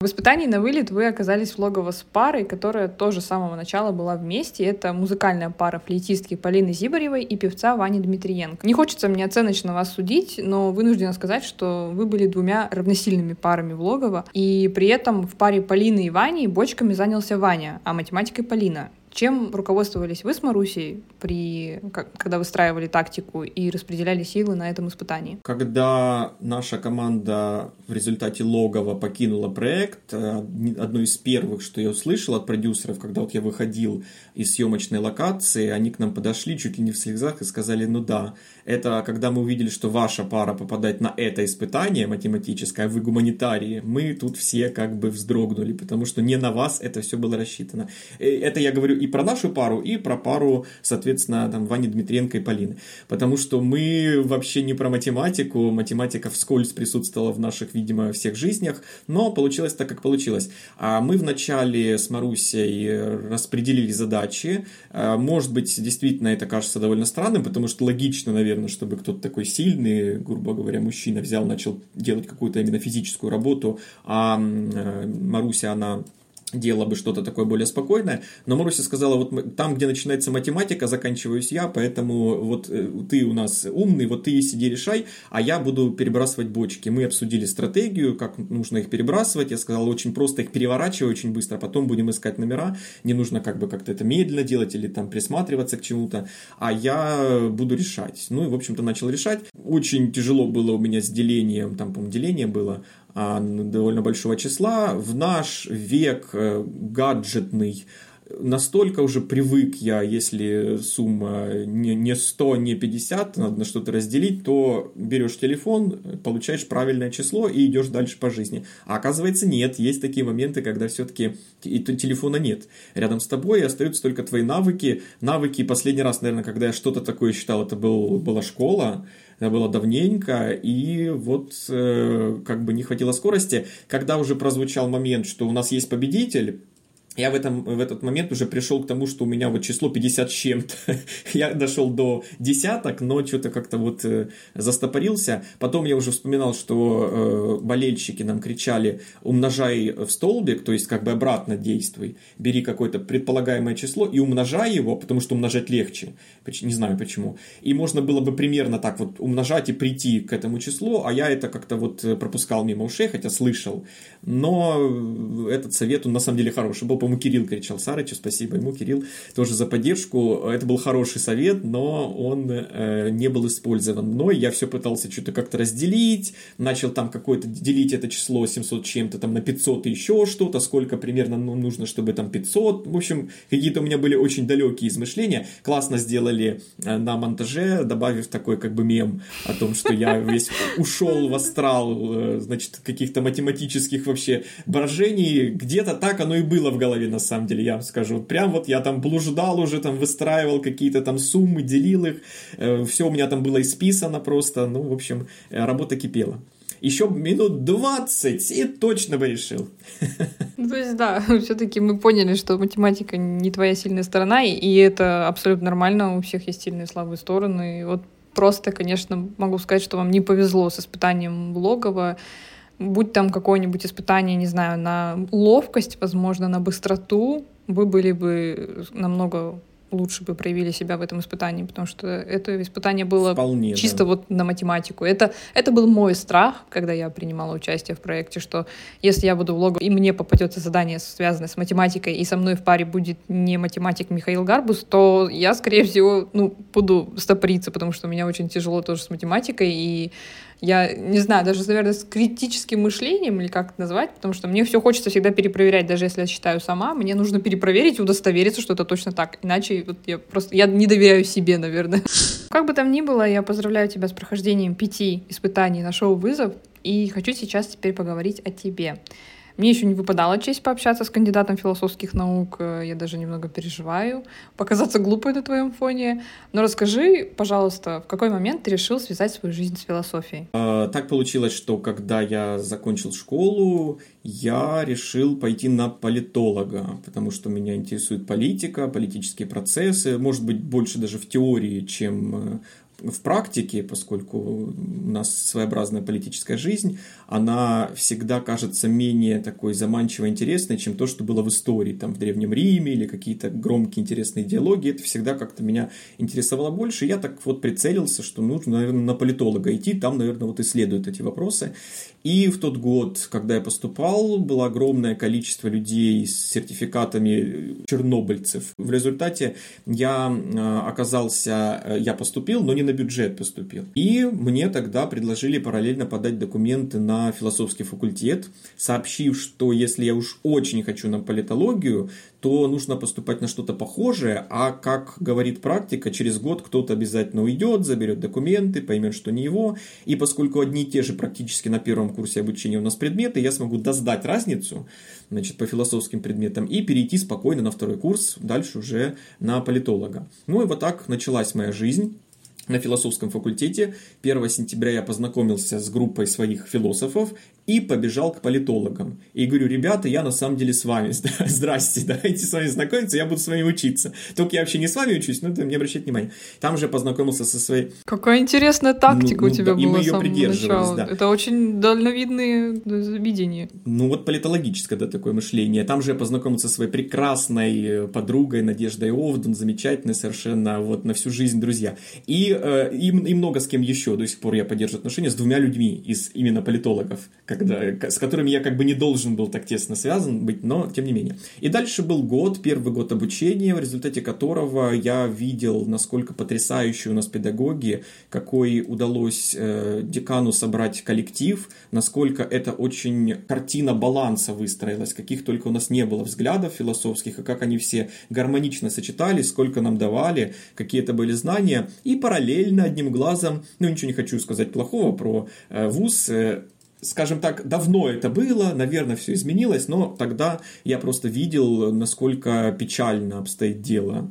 В испытании на вылет вы оказались в логово с парой, которая тоже с самого начала была вместе. Это музыкальная пара флейтистки Полины Зибаревой и певца Вани Дмитриенко. Не хочется мне оценочно вас судить, но вынуждена сказать, что вы были двумя равносильными парами в логово. И при этом в паре Полины и Вани бочками занялся Ваня, а математикой Полина. Чем руководствовались вы с Марусей, при, когда выстраивали тактику и распределяли силы на этом испытании? Когда наша команда в результате логова покинула проект, э, одно из первых, что я услышал от продюсеров, когда вот я выходил из съемочной локации, они к нам подошли чуть ли не в слезах и сказали, ну да, это когда мы увидели, что ваша пара попадает на это испытание математическое, а вы гуманитарии, мы тут все как бы вздрогнули, потому что не на вас это все было рассчитано. Э, это я говорю и про нашу пару, и про пару, соответственно, там, Вани Дмитриенко и Полины. Потому что мы вообще не про математику, математика вскользь присутствовала в наших, видимо, всех жизнях, но получилось так, как получилось. А мы вначале с Марусей распределили задачи. А, может быть, действительно, это кажется довольно странным, потому что логично, наверное, чтобы кто-то такой сильный, грубо говоря, мужчина взял, начал делать какую-то именно физическую работу, а э, Маруся, она делала бы что-то такое более спокойное, но Маруся сказала, вот там, где начинается математика, заканчиваюсь я, поэтому вот э, ты у нас умный, вот ты сиди решай, а я буду перебрасывать бочки. Мы обсудили стратегию, как нужно их перебрасывать, я сказал, очень просто их переворачивай очень быстро, потом будем искать номера, не нужно как бы как-то это медленно делать или там присматриваться к чему-то, а я буду решать. Ну и, в общем-то, начал решать. Очень тяжело было у меня с делением, там, по-моему, деление было, довольно большого числа. В наш век э, гаджетный настолько уже привык я, если сумма не, не 100, не 50, надо на что-то разделить, то берешь телефон, получаешь правильное число и идешь дальше по жизни. А оказывается нет, есть такие моменты, когда все-таки и телефона нет. Рядом с тобой остаются только твои навыки. Навыки, последний раз, наверное, когда я что-то такое считал, это был, была школа, это было давненько, и вот э, как бы не хватило скорости. Когда уже прозвучал момент, что у нас есть победитель, я в, этом, в этот момент уже пришел к тому, что у меня вот число 50 с чем-то. я дошел до десяток, но что-то как-то вот э, застопорился. Потом я уже вспоминал, что э, болельщики нам кричали «умножай в столбик», то есть как бы обратно действуй. Бери какое-то предполагаемое число и умножай его, потому что умножать легче. Не знаю почему. И можно было бы примерно так вот умножать и прийти к этому числу, а я это как-то вот э, пропускал мимо ушей, хотя слышал. Но этот совет, он на самом деле хороший был по-моему, Кирилл кричал Сарычу, спасибо ему, Кирилл, тоже за поддержку. Это был хороший совет, но он э, не был использован Но Я все пытался что-то как-то разделить, начал там какое-то делить это число 700 чем-то там на 500 и еще что-то, сколько примерно ну, нужно, чтобы там 500. В общем, какие-то у меня были очень далекие измышления. Классно сделали э, на монтаже, добавив такой как бы мем о том, что я весь ушел в астрал, э, значит, каких-то математических вообще брожений. Где-то так оно и было в голове голове, на самом деле, я вам скажу. Прям вот я там блуждал уже, там выстраивал какие-то там суммы, делил их. Э, Все у меня там было исписано просто. Ну, в общем, э, работа кипела. Еще минут 20 и точно бы решил. Ну, то есть, да, все-таки мы поняли, что математика не твоя сильная сторона, и это абсолютно нормально, у всех есть сильные и слабые стороны. И вот просто, конечно, могу сказать, что вам не повезло с испытанием Логова будь там какое-нибудь испытание, не знаю, на ловкость, возможно, на быстроту, вы были бы намного лучше бы проявили себя в этом испытании, потому что это испытание было Вполне, чисто да. вот на математику. Это, это был мой страх, когда я принимала участие в проекте, что если я буду в лого, и мне попадется задание, связанное с математикой, и со мной в паре будет не математик Михаил Гарбус, то я, скорее всего, ну, буду стопориться, потому что у меня очень тяжело тоже с математикой, и я не знаю, даже, наверное, с критическим мышлением, или как это назвать, потому что мне все хочется всегда перепроверять, даже если я считаю сама, мне нужно перепроверить и удостовериться, что это точно так. Иначе вот я просто, я не доверяю себе, наверное. Как бы там ни было, я поздравляю тебя с прохождением пяти испытаний на шоу «Вызов», и хочу сейчас теперь поговорить о тебе. Мне еще не выпадала честь пообщаться с кандидатом философских наук. Э, я даже немного переживаю показаться глупой на твоем фоне. Но расскажи, пожалуйста, в какой момент ты решил связать свою жизнь с философией? А, так получилось, что когда я закончил школу, я решил пойти на политолога, потому что меня интересует политика, политические процессы, может быть, больше даже в теории, чем э, в практике, поскольку у нас своеобразная политическая жизнь, она всегда кажется менее такой заманчиво интересной, чем то, что было в истории, там, в Древнем Риме или какие-то громкие интересные диалоги. Это всегда как-то меня интересовало больше. Я так вот прицелился, что нужно, наверное, на политолога идти, там, наверное, вот исследуют эти вопросы. И в тот год, когда я поступал, было огромное количество людей с сертификатами чернобыльцев. В результате я э, оказался, э, я поступил, но не на бюджет поступил. И мне тогда предложили параллельно подать документы на философский факультет, сообщив, что если я уж очень хочу на политологию, то нужно поступать на что-то похожее, а как говорит практика, через год кто-то обязательно уйдет, заберет документы, поймет, что не его, и поскольку одни и те же практически на первом курсе обучения у нас предметы, я смогу доздать разницу значит, по философским предметам и перейти спокойно на второй курс, дальше уже на политолога. Ну и вот так началась моя жизнь на философском факультете. 1 сентября я познакомился с группой своих философов и побежал к политологам. И говорю, ребята, я на самом деле с вами. Здрасте, давайте с вами знакомиться, я буду с вами учиться. Только я вообще не с вами учусь, но это не обращайте внимания. Там же познакомился со своей... Какая интересная тактика ну, у тебя ну, была с самого начала. Да. Это очень дальновидные видения. Ну вот политологическое, да, такое мышление. Там же я познакомился со своей прекрасной подругой Надеждой Овдун, замечательной совершенно, вот на всю жизнь друзья. И, э, и, и много с кем еще до сих пор я поддерживаю отношения с двумя людьми из именно политологов когда, с которыми я как бы не должен был так тесно связан быть, но тем не менее. И дальше был год, первый год обучения, в результате которого я видел, насколько потрясающие у нас педагоги, какой удалось э, декану собрать коллектив, насколько это очень картина баланса выстроилась, каких только у нас не было взглядов философских, и как они все гармонично сочетались, сколько нам давали, какие это были знания, и параллельно одним глазом, ну ничего не хочу сказать плохого про э, вуз, э, скажем так, давно это было, наверное, все изменилось, но тогда я просто видел, насколько печально обстоит дело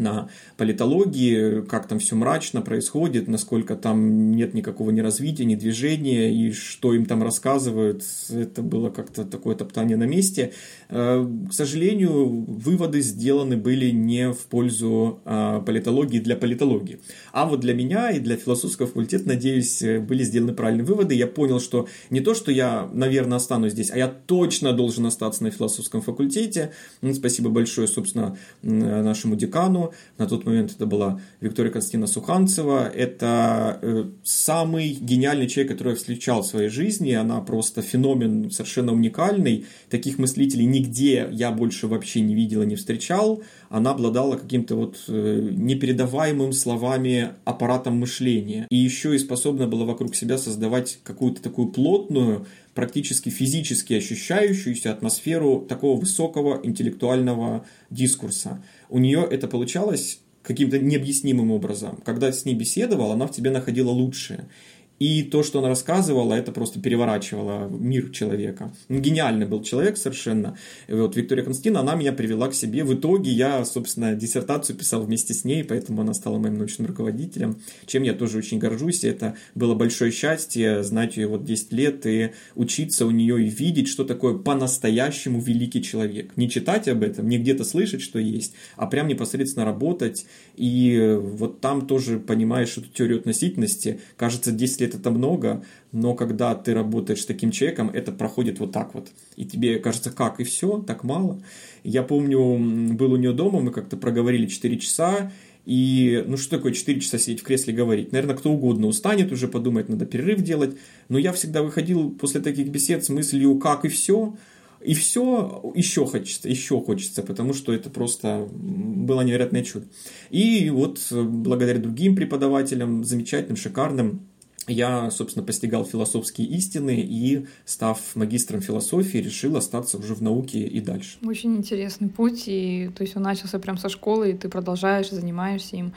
на политологии, как там все мрачно происходит, насколько там нет никакого ни развития, ни движения, и что им там рассказывают, это было как-то такое топтание на месте. Э, к сожалению, выводы сделаны были не в пользу а, политологии для политологии. А вот для меня и для философского факультета, надеюсь, были сделаны правильные выводы. Я понял, что не то, что я, наверное, останусь здесь, а я точно должен остаться на философском факультете. Ну, спасибо большое, собственно, нашему декану. На тот момент это была Виктория Константина Суханцева. Это э, самый гениальный человек, который я встречал в своей жизни. Она просто феномен совершенно уникальный. Таких мыслителей нигде я больше вообще не видел и не встречал. Она обладала каким-то вот э, непередаваемым словами аппаратом мышления. И еще и способна была вокруг себя создавать какую-то такую плотную, практически физически ощущающуюся атмосферу такого высокого интеллектуального дискурса. У нее это получалось каким-то необъяснимым образом. Когда с ней беседовал, она в тебе находила лучшее. И то, что она рассказывала, это просто переворачивало мир человека. Ну, гениальный был человек совершенно. Вот Виктория Константина, она меня привела к себе. В итоге я, собственно, диссертацию писал вместе с ней, поэтому она стала моим научным руководителем, чем я тоже очень горжусь. Это было большое счастье знать ее вот 10 лет и учиться у нее и видеть, что такое по-настоящему великий человек. Не читать об этом, не где-то слышать, что есть, а прям непосредственно работать. И вот там тоже понимаешь эту теорию относительности. Кажется, 10 лет лет это много, но когда ты работаешь с таким человеком, это проходит вот так вот. И тебе кажется, как, и все, так мало. Я помню, был у нее дома, мы как-то проговорили 4 часа, и, ну, что такое 4 часа сидеть в кресле говорить? Наверное, кто угодно устанет уже, подумает, надо перерыв делать. Но я всегда выходил после таких бесед с мыслью, как и все, и все еще хочется, еще хочется, потому что это просто было невероятное чудо. И вот благодаря другим преподавателям, замечательным, шикарным, я, собственно, постигал философские истины и, став магистром философии, решил остаться уже в науке и дальше. Очень интересный путь, и то есть он начался прям со школы, и ты продолжаешь, занимаешься им.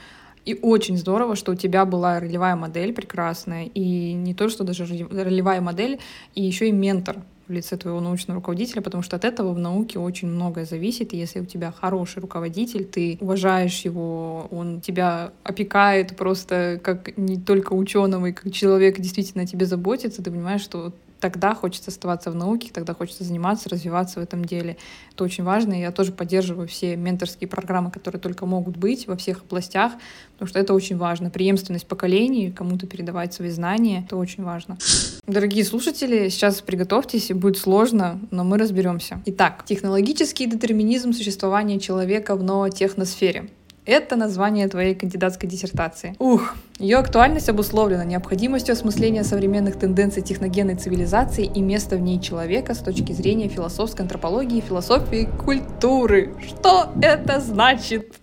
И очень здорово, что у тебя была ролевая модель прекрасная, и не то, что даже ролевая модель, и еще и ментор в лице твоего научного руководителя, потому что от этого в науке очень многое зависит. И если у тебя хороший руководитель, ты уважаешь его, он тебя опекает просто как не только ученого, и как человек действительно о тебе заботится, ты понимаешь, что тогда хочется оставаться в науке, тогда хочется заниматься, развиваться в этом деле. Это очень важно, и я тоже поддерживаю все менторские программы, которые только могут быть во всех областях, потому что это очень важно. Преемственность поколений, кому-то передавать свои знания, это очень важно. Дорогие слушатели, сейчас приготовьтесь, будет сложно, но мы разберемся. Итак, технологический детерминизм существования человека в ноотехносфере. Это название твоей кандидатской диссертации. Ух, ее актуальность обусловлена необходимостью осмысления современных тенденций техногенной цивилизации и места в ней человека с точки зрения философской антропологии, философии культуры. Что это значит?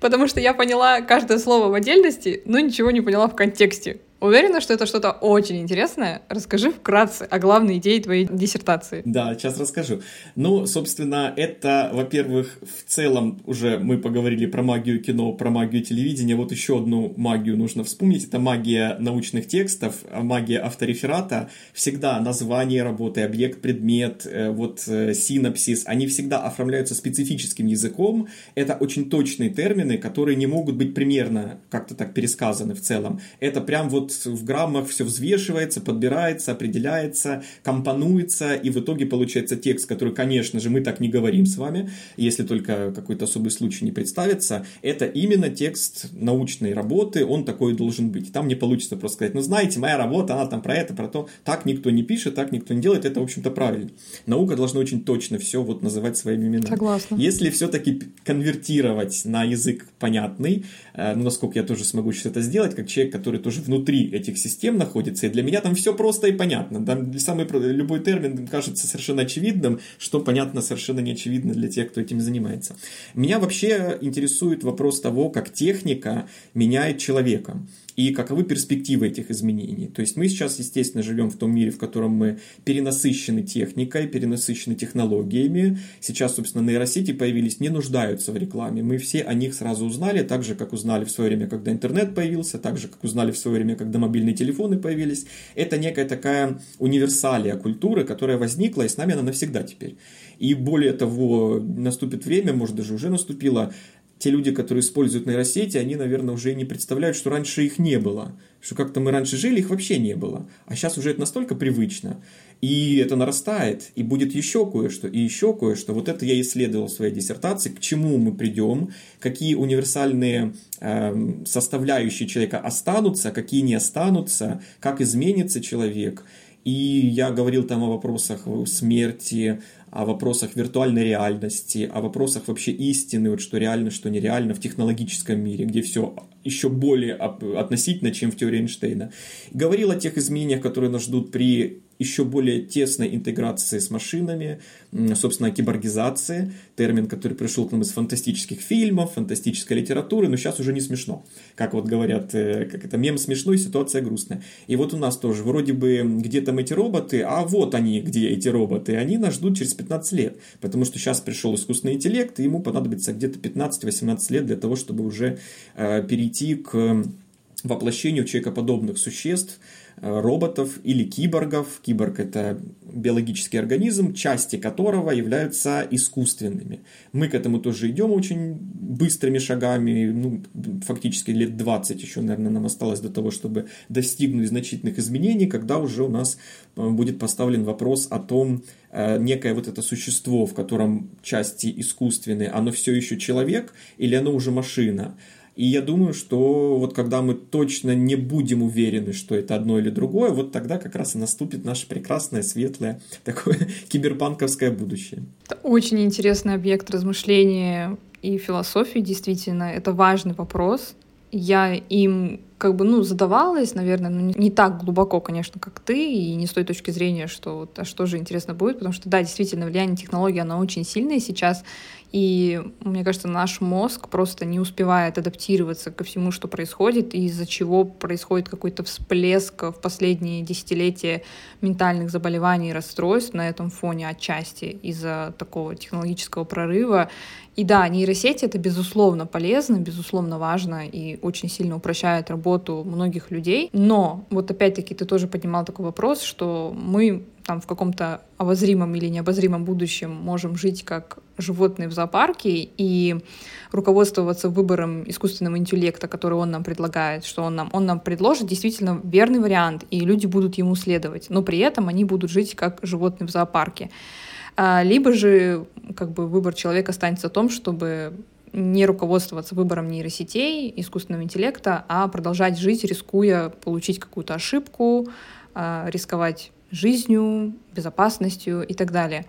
Потому что я поняла каждое слово в отдельности, но ничего не поняла в контексте. Уверена, что это что-то очень интересное. Расскажи вкратце о главной идее твоей диссертации. Да, сейчас расскажу. Ну, собственно, это, во-первых, в целом уже мы поговорили про магию кино, про магию телевидения. Вот еще одну магию нужно вспомнить. Это магия научных текстов, магия автореферата. Всегда название работы, объект, предмет, э, вот э, синапсис, они всегда оформляются специфическим языком. Это очень точные термины, которые не могут быть примерно как-то так пересказаны в целом. Это прям вот в граммах все взвешивается, подбирается, определяется, компонуется, и в итоге получается текст, который, конечно же, мы так не говорим с вами, если только какой-то особый случай не представится. Это именно текст научной работы, он такой должен быть. Там не получится просто сказать, ну знаете, моя работа, она там про это, про то. Так никто не пишет, так никто не делает, это, в общем-то, правильно. Наука должна очень точно все вот называть своими именами. Согласна. Если все-таки конвертировать на язык понятный, э, ну, насколько я тоже смогу сейчас это сделать, как человек, который тоже внутри этих систем находится, и для меня там все просто и понятно. Там самый любой термин кажется совершенно очевидным, что понятно совершенно не очевидно для тех, кто этим занимается. Меня вообще интересует вопрос того, как техника меняет человека и каковы перспективы этих изменений. То есть мы сейчас, естественно, живем в том мире, в котором мы перенасыщены техникой, перенасыщены технологиями. Сейчас, собственно, нейросети появились, не нуждаются в рекламе. Мы все о них сразу узнали, так же, как узнали в свое время, когда интернет появился, так же, как узнали в свое время, когда мобильные телефоны появились. Это некая такая универсалия культуры, которая возникла, и с нами она навсегда теперь. И более того, наступит время, может даже уже наступило, те люди, которые используют нейросети, они, наверное, уже не представляют, что раньше их не было. Что как-то мы раньше жили, их вообще не было. А сейчас уже это настолько привычно. И это нарастает, и будет еще кое-что, и еще кое-что. Вот это я исследовал в своей диссертации, к чему мы придем, какие универсальные э, составляющие человека останутся, какие не останутся, как изменится человек. И я говорил там о вопросах смерти, о вопросах виртуальной реальности, о вопросах вообще истины, вот что реально, что нереально в технологическом мире, где все еще более относительно, чем в теории Эйнштейна. Говорил о тех изменениях, которые нас ждут при еще более тесной интеграции с машинами, собственно, киборгизации, термин, который пришел к нам из фантастических фильмов, фантастической литературы, но сейчас уже не смешно. Как вот говорят, э, как это мем смешной, ситуация грустная. И вот у нас тоже вроде бы где там эти роботы, а вот они, где эти роботы, они нас ждут через 15 лет, потому что сейчас пришел искусственный интеллект, и ему понадобится где-то 15-18 лет для того, чтобы уже э, перейти к воплощению человекоподобных существ, Э, роботов или киборгов. Киборг – это биологический организм, части которого являются искусственными. Мы к этому тоже идем очень быстрыми шагами, ну, фактически лет 20 еще, наверное, нам осталось до того, чтобы достигнуть значительных изменений, когда уже у нас э, будет поставлен вопрос о том, э, некое вот это существо, в котором части искусственные, оно все еще человек или оно уже машина. И я думаю, что вот когда мы точно не будем уверены, что это одно или другое, вот тогда как раз и наступит наше прекрасное, светлое, такое киберпанковское будущее. Это очень интересный объект размышления и философии, действительно. Это важный вопрос. Я им как бы, ну, задавалась, наверное, ну, не так глубоко, конечно, как ты, и не с той точки зрения, что вот, а что же интересно будет, потому что, да, действительно, влияние технологий, оно очень сильное сейчас, и мне кажется, наш мозг просто не успевает адаптироваться ко всему, что происходит, из-за чего происходит какой-то всплеск в последние десятилетия ментальных заболеваний и расстройств на этом фоне отчасти из-за такого технологического прорыва. И да, нейросети — это безусловно полезно, безусловно важно и очень сильно упрощает работу многих людей. Но вот опять-таки ты тоже поднимал такой вопрос, что мы там в каком-то обозримом или необозримом будущем можем жить как животные в зоопарке и руководствоваться выбором искусственного интеллекта, который он нам предлагает, что он нам, он нам предложит действительно верный вариант, и люди будут ему следовать, но при этом они будут жить как животные в зоопарке. А, либо же как бы выбор человека останется в том, чтобы не руководствоваться выбором нейросетей, искусственного интеллекта, а продолжать жить, рискуя получить какую-то ошибку, а, рисковать жизнью, безопасностью и так далее.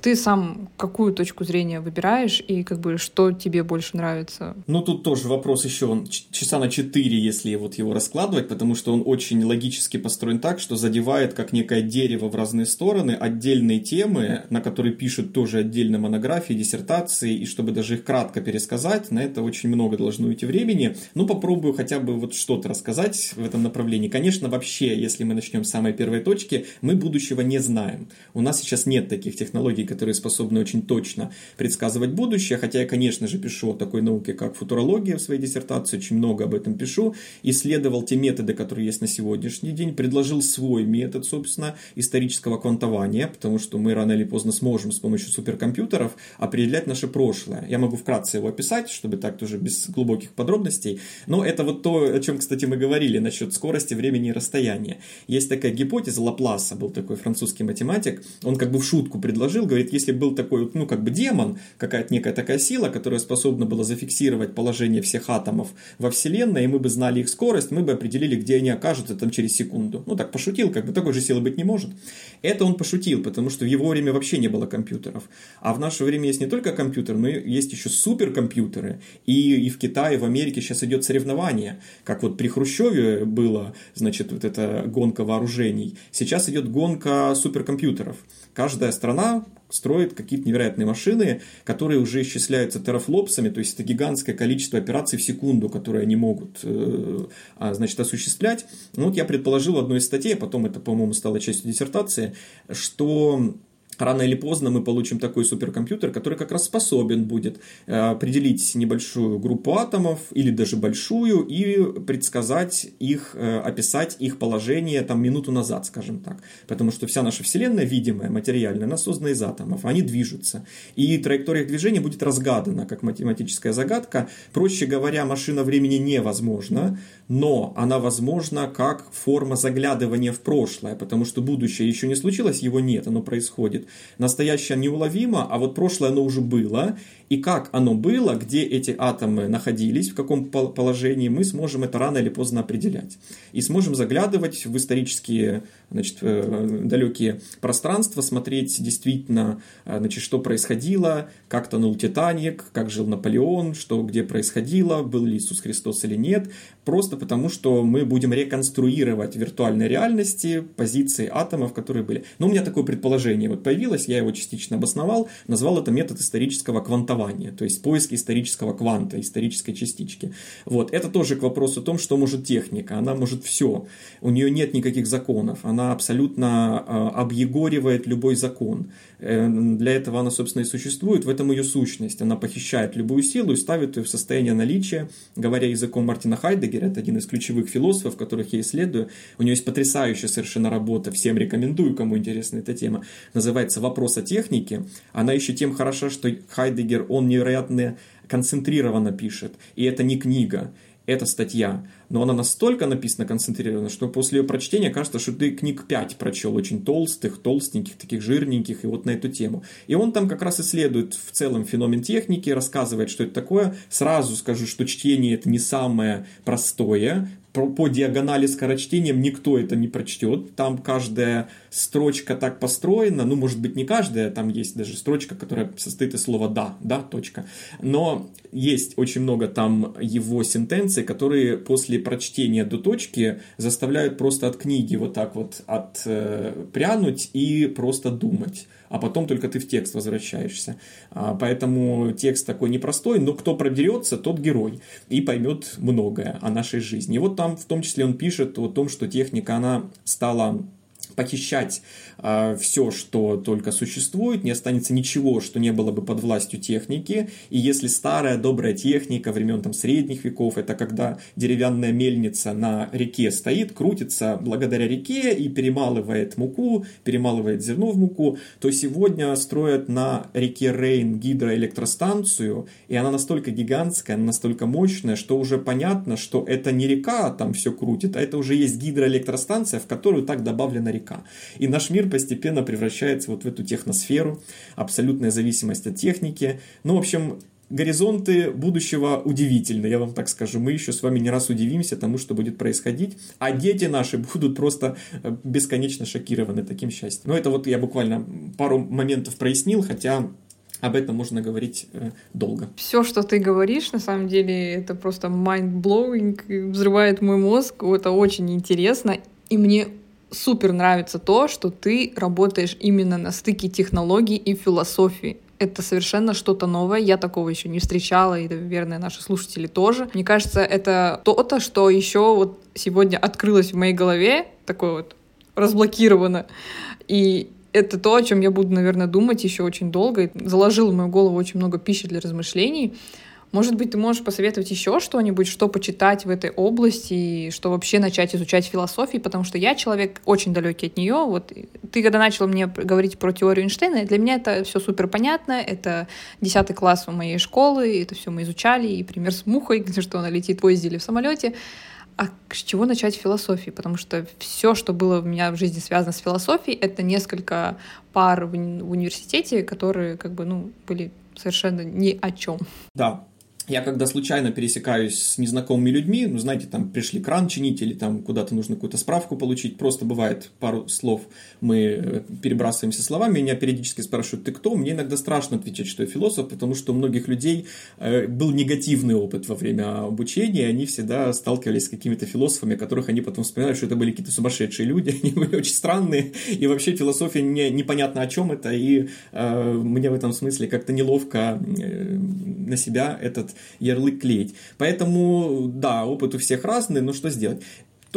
Ты сам какую точку зрения выбираешь и как бы что тебе больше нравится? Ну, тут тоже вопрос еще, он часа на 4, если вот его раскладывать, потому что он очень логически построен так, что задевает как некое дерево в разные стороны отдельные темы, на которые пишут тоже отдельно монографии, диссертации, и чтобы даже их кратко пересказать, на это очень много должно уйти времени. Ну, попробую хотя бы вот что-то рассказать в этом направлении. Конечно, вообще, если мы начнем с самой первой точки, мы будущего не знаем. У нас сейчас нет таких технологий, которые способны очень точно предсказывать будущее, хотя я, конечно же, пишу о такой науке, как футурология в своей диссертации, очень много об этом пишу, исследовал те методы, которые есть на сегодняшний день, предложил свой метод, собственно, исторического квантования, потому что мы рано или поздно сможем с помощью суперкомпьютеров определять наше прошлое. Я могу вкратце его описать, чтобы так тоже без глубоких подробностей, но это вот то, о чем, кстати, мы говорили насчет скорости, времени и расстояния. Есть такая гипотеза Лапласа, был такой французский математик, он как бы в шутку предложил, говорит, если был такой, ну, как бы демон, какая-то некая такая сила, которая способна была зафиксировать положение всех атомов во Вселенной, и мы бы знали их скорость, мы бы определили, где они окажутся там через секунду. Ну, так пошутил, как бы такой же силы быть не может. Это он пошутил, потому что в его время вообще не было компьютеров. А в наше время есть не только компьютер, но есть еще суперкомпьютеры. И, и в Китае, в Америке сейчас идет соревнование. Как вот при Хрущеве было, значит, вот эта гонка вооружений. Сейчас идет гонка суперкомпьютеров. Каждая страна строит какие-то невероятные машины, которые уже исчисляются терафлопсами, то есть это гигантское количество операций в секунду, которые они могут э, а, значит, осуществлять. Ну, вот я предположил в одной из статей, а потом это, по-моему, стало частью диссертации, что рано или поздно мы получим такой суперкомпьютер, который как раз способен будет э, определить небольшую группу атомов или даже большую и предсказать их, э, описать их положение там минуту назад, скажем так. Потому что вся наша Вселенная, видимая, материальная, она создана из атомов, они движутся. И траектория их движения будет разгадана, как математическая загадка. Проще говоря, машина времени невозможна, но она возможна как форма заглядывания в прошлое, потому что будущее еще не случилось, его нет, оно происходит. Настоящее неуловимо, а вот прошлое оно уже было, и как оно было, где эти атомы находились, в каком положении, мы сможем это рано или поздно определять. И сможем заглядывать в исторические значит, э, далекие пространства, смотреть действительно, э, значит, что происходило, как тонул Титаник, как жил Наполеон, что где происходило, был ли Иисус Христос или нет, просто потому, что мы будем реконструировать в виртуальной реальности позиции атомов, которые были. Но у меня такое предположение вот появилось, я его частично обосновал, назвал это метод исторического квантования, то есть поиск исторического кванта, исторической частички. Вот. Это тоже к вопросу о том, что может техника. Она может все. У нее нет никаких законов. Она абсолютно а, объегоривает любой закон. Э, для этого она, собственно, и существует, в этом ее сущность. Она похищает любую силу и ставит ее в состояние наличия. Говоря языком Мартина Хайдегера, это один из ключевых философов, которых я исследую. У него есть потрясающая совершенно работа, всем рекомендую, кому интересна эта тема. Называется «Вопрос о технике». Она еще тем хороша, что Хайдегер, он невероятно концентрированно пишет. И это не книга эта статья, но она настолько написана концентрированно, что после ее прочтения кажется, что ты книг 5 прочел, очень толстых, толстеньких, таких жирненьких, и вот на эту тему. И он там как раз исследует в целом феномен техники, рассказывает, что это такое. Сразу скажу, что чтение это не самое простое, по диагонали скорочтением никто это не прочтет. Там каждая строчка так построена, ну, может быть, не каждая, там есть даже строчка, которая состоит из слова «да», «да», точка. Но есть очень много там его сентенций, которые после прочтения до точки заставляют просто от книги вот так вот отпрянуть э, и просто думать а потом только ты в текст возвращаешься. А, поэтому текст такой непростой, но кто проберется, тот герой и поймет многое о нашей жизни. И вот там в том числе он пишет о том, что техника, она стала похищать э, а, все, что только существует, не останется ничего, что не было бы под властью техники. И если старая добрая техника времен там, средних веков, это когда деревянная мельница на реке стоит, крутится благодаря реке и перемалывает муку, перемалывает зерно в муку, то сегодня строят на реке Рейн гидроэлектростанцию, и она настолько гигантская, настолько мощная, что уже понятно, что это не река там все крутит, а это уже есть гидроэлектростанция, в которую так добавлена река века. И наш мир постепенно превращается вот в эту техносферу, абсолютная зависимость от техники. Ну, в общем, горизонты будущего удивительны, я вам так скажу. Мы еще с вами не раз удивимся тому, что будет происходить, а дети наши будут просто э, бесконечно шокированы таким счастьем. Но это вот я буквально пару моментов прояснил, хотя об этом можно говорить э, долго. Все, что ты говоришь, на самом деле, это просто mind-blowing, взрывает мой мозг. Это очень интересно. И мне супер нравится то, что ты работаешь именно на стыке технологий и философии это совершенно что-то новое. Я такого еще не встречала, и, наверное, наши слушатели тоже. Мне кажется, это то-то, что еще вот сегодня открылось в моей голове, такое вот разблокировано. И это то, о чем я буду, наверное, думать еще очень долго. Заложил в мою голову очень много пищи для размышлений. Может быть, ты можешь посоветовать еще что-нибудь, что почитать в этой области, и что вообще начать изучать философии, потому что я человек очень далекий от нее. Вот ты когда начал мне говорить про теорию Эйнштейна, для меня это все супер понятно. Это десятый класс в моей школы, это все мы изучали, и пример с мухой, где что она летит в поезде или в самолете. А с чего начать философии? Потому что все, что было у меня в жизни связано с философией, это несколько пар в университете, которые как бы, ну, были совершенно ни о чем. Да, я когда случайно пересекаюсь с незнакомыми людьми, ну, знаете, там пришли кран чинить или там куда-то нужно какую-то справку получить, просто бывает пару слов, мы э, перебрасываемся словами, меня периодически спрашивают, ты кто? Мне иногда страшно отвечать, что я философ, потому что у многих людей э, был негативный опыт во время обучения, и они всегда сталкивались с какими-то философами, которых они потом вспоминают, что это были какие-то сумасшедшие люди, они были очень странные, и вообще философия не, непонятно о чем это, и э, мне в этом смысле как-то неловко э, на себя этот ярлык клеить. Поэтому, да, опыт у всех разный, но что сделать?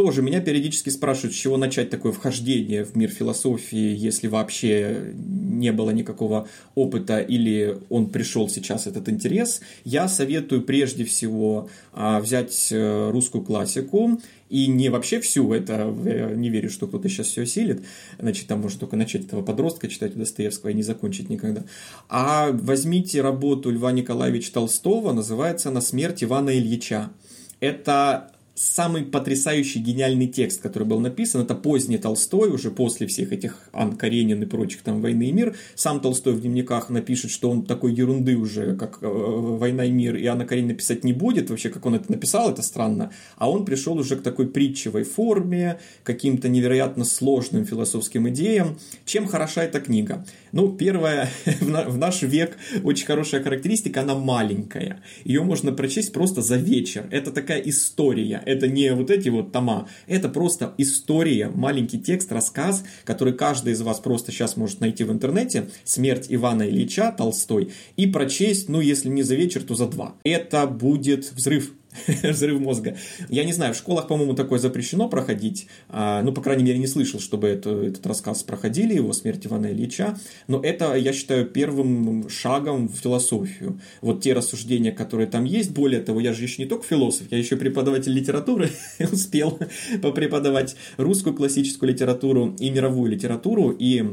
Тоже меня периодически спрашивают, с чего начать такое вхождение в мир философии, если вообще не было никакого опыта или он пришел сейчас этот интерес. Я советую прежде всего а, взять э, русскую классику и не вообще всю, это я не верю, что кто-то сейчас все осилит, значит, там можно только начать этого подростка читать у Достоевского и не закончить никогда. А возьмите работу Льва Николаевича Толстого, называется «На смерть Ивана Ильича». Это самый потрясающий гениальный текст, который был написан, это поздний Толстой, уже после всех этих Ан Каренин и прочих там «Войны и мир». Сам Толстой в дневниках напишет, что он такой ерунды уже, как э, «Война и мир» и Анна Каренина писать не будет, вообще как он это написал, это странно. А он пришел уже к такой притчевой форме, каким-то невероятно сложным философским идеям. Чем хороша эта книга? Ну, первое, в наш век очень хорошая характеристика, она маленькая. Ее можно прочесть просто за вечер. Это такая история, это не вот эти вот тома, это просто история, маленький текст, рассказ, который каждый из вас просто сейчас может найти в интернете, «Смерть Ивана Ильича» Толстой, и прочесть, ну, если не за вечер, то за два. Это будет взрыв взрыв мозга. Я не знаю, в школах, по-моему, такое запрещено проходить. А, ну, по крайней мере, не слышал, чтобы это, этот рассказ проходили, его смерть Ивана Ильича. Но это, я считаю, первым шагом в философию. Вот те рассуждения, которые там есть. Более того, я же еще не только философ, я еще преподаватель литературы. Успел попреподавать русскую классическую литературу и мировую литературу. И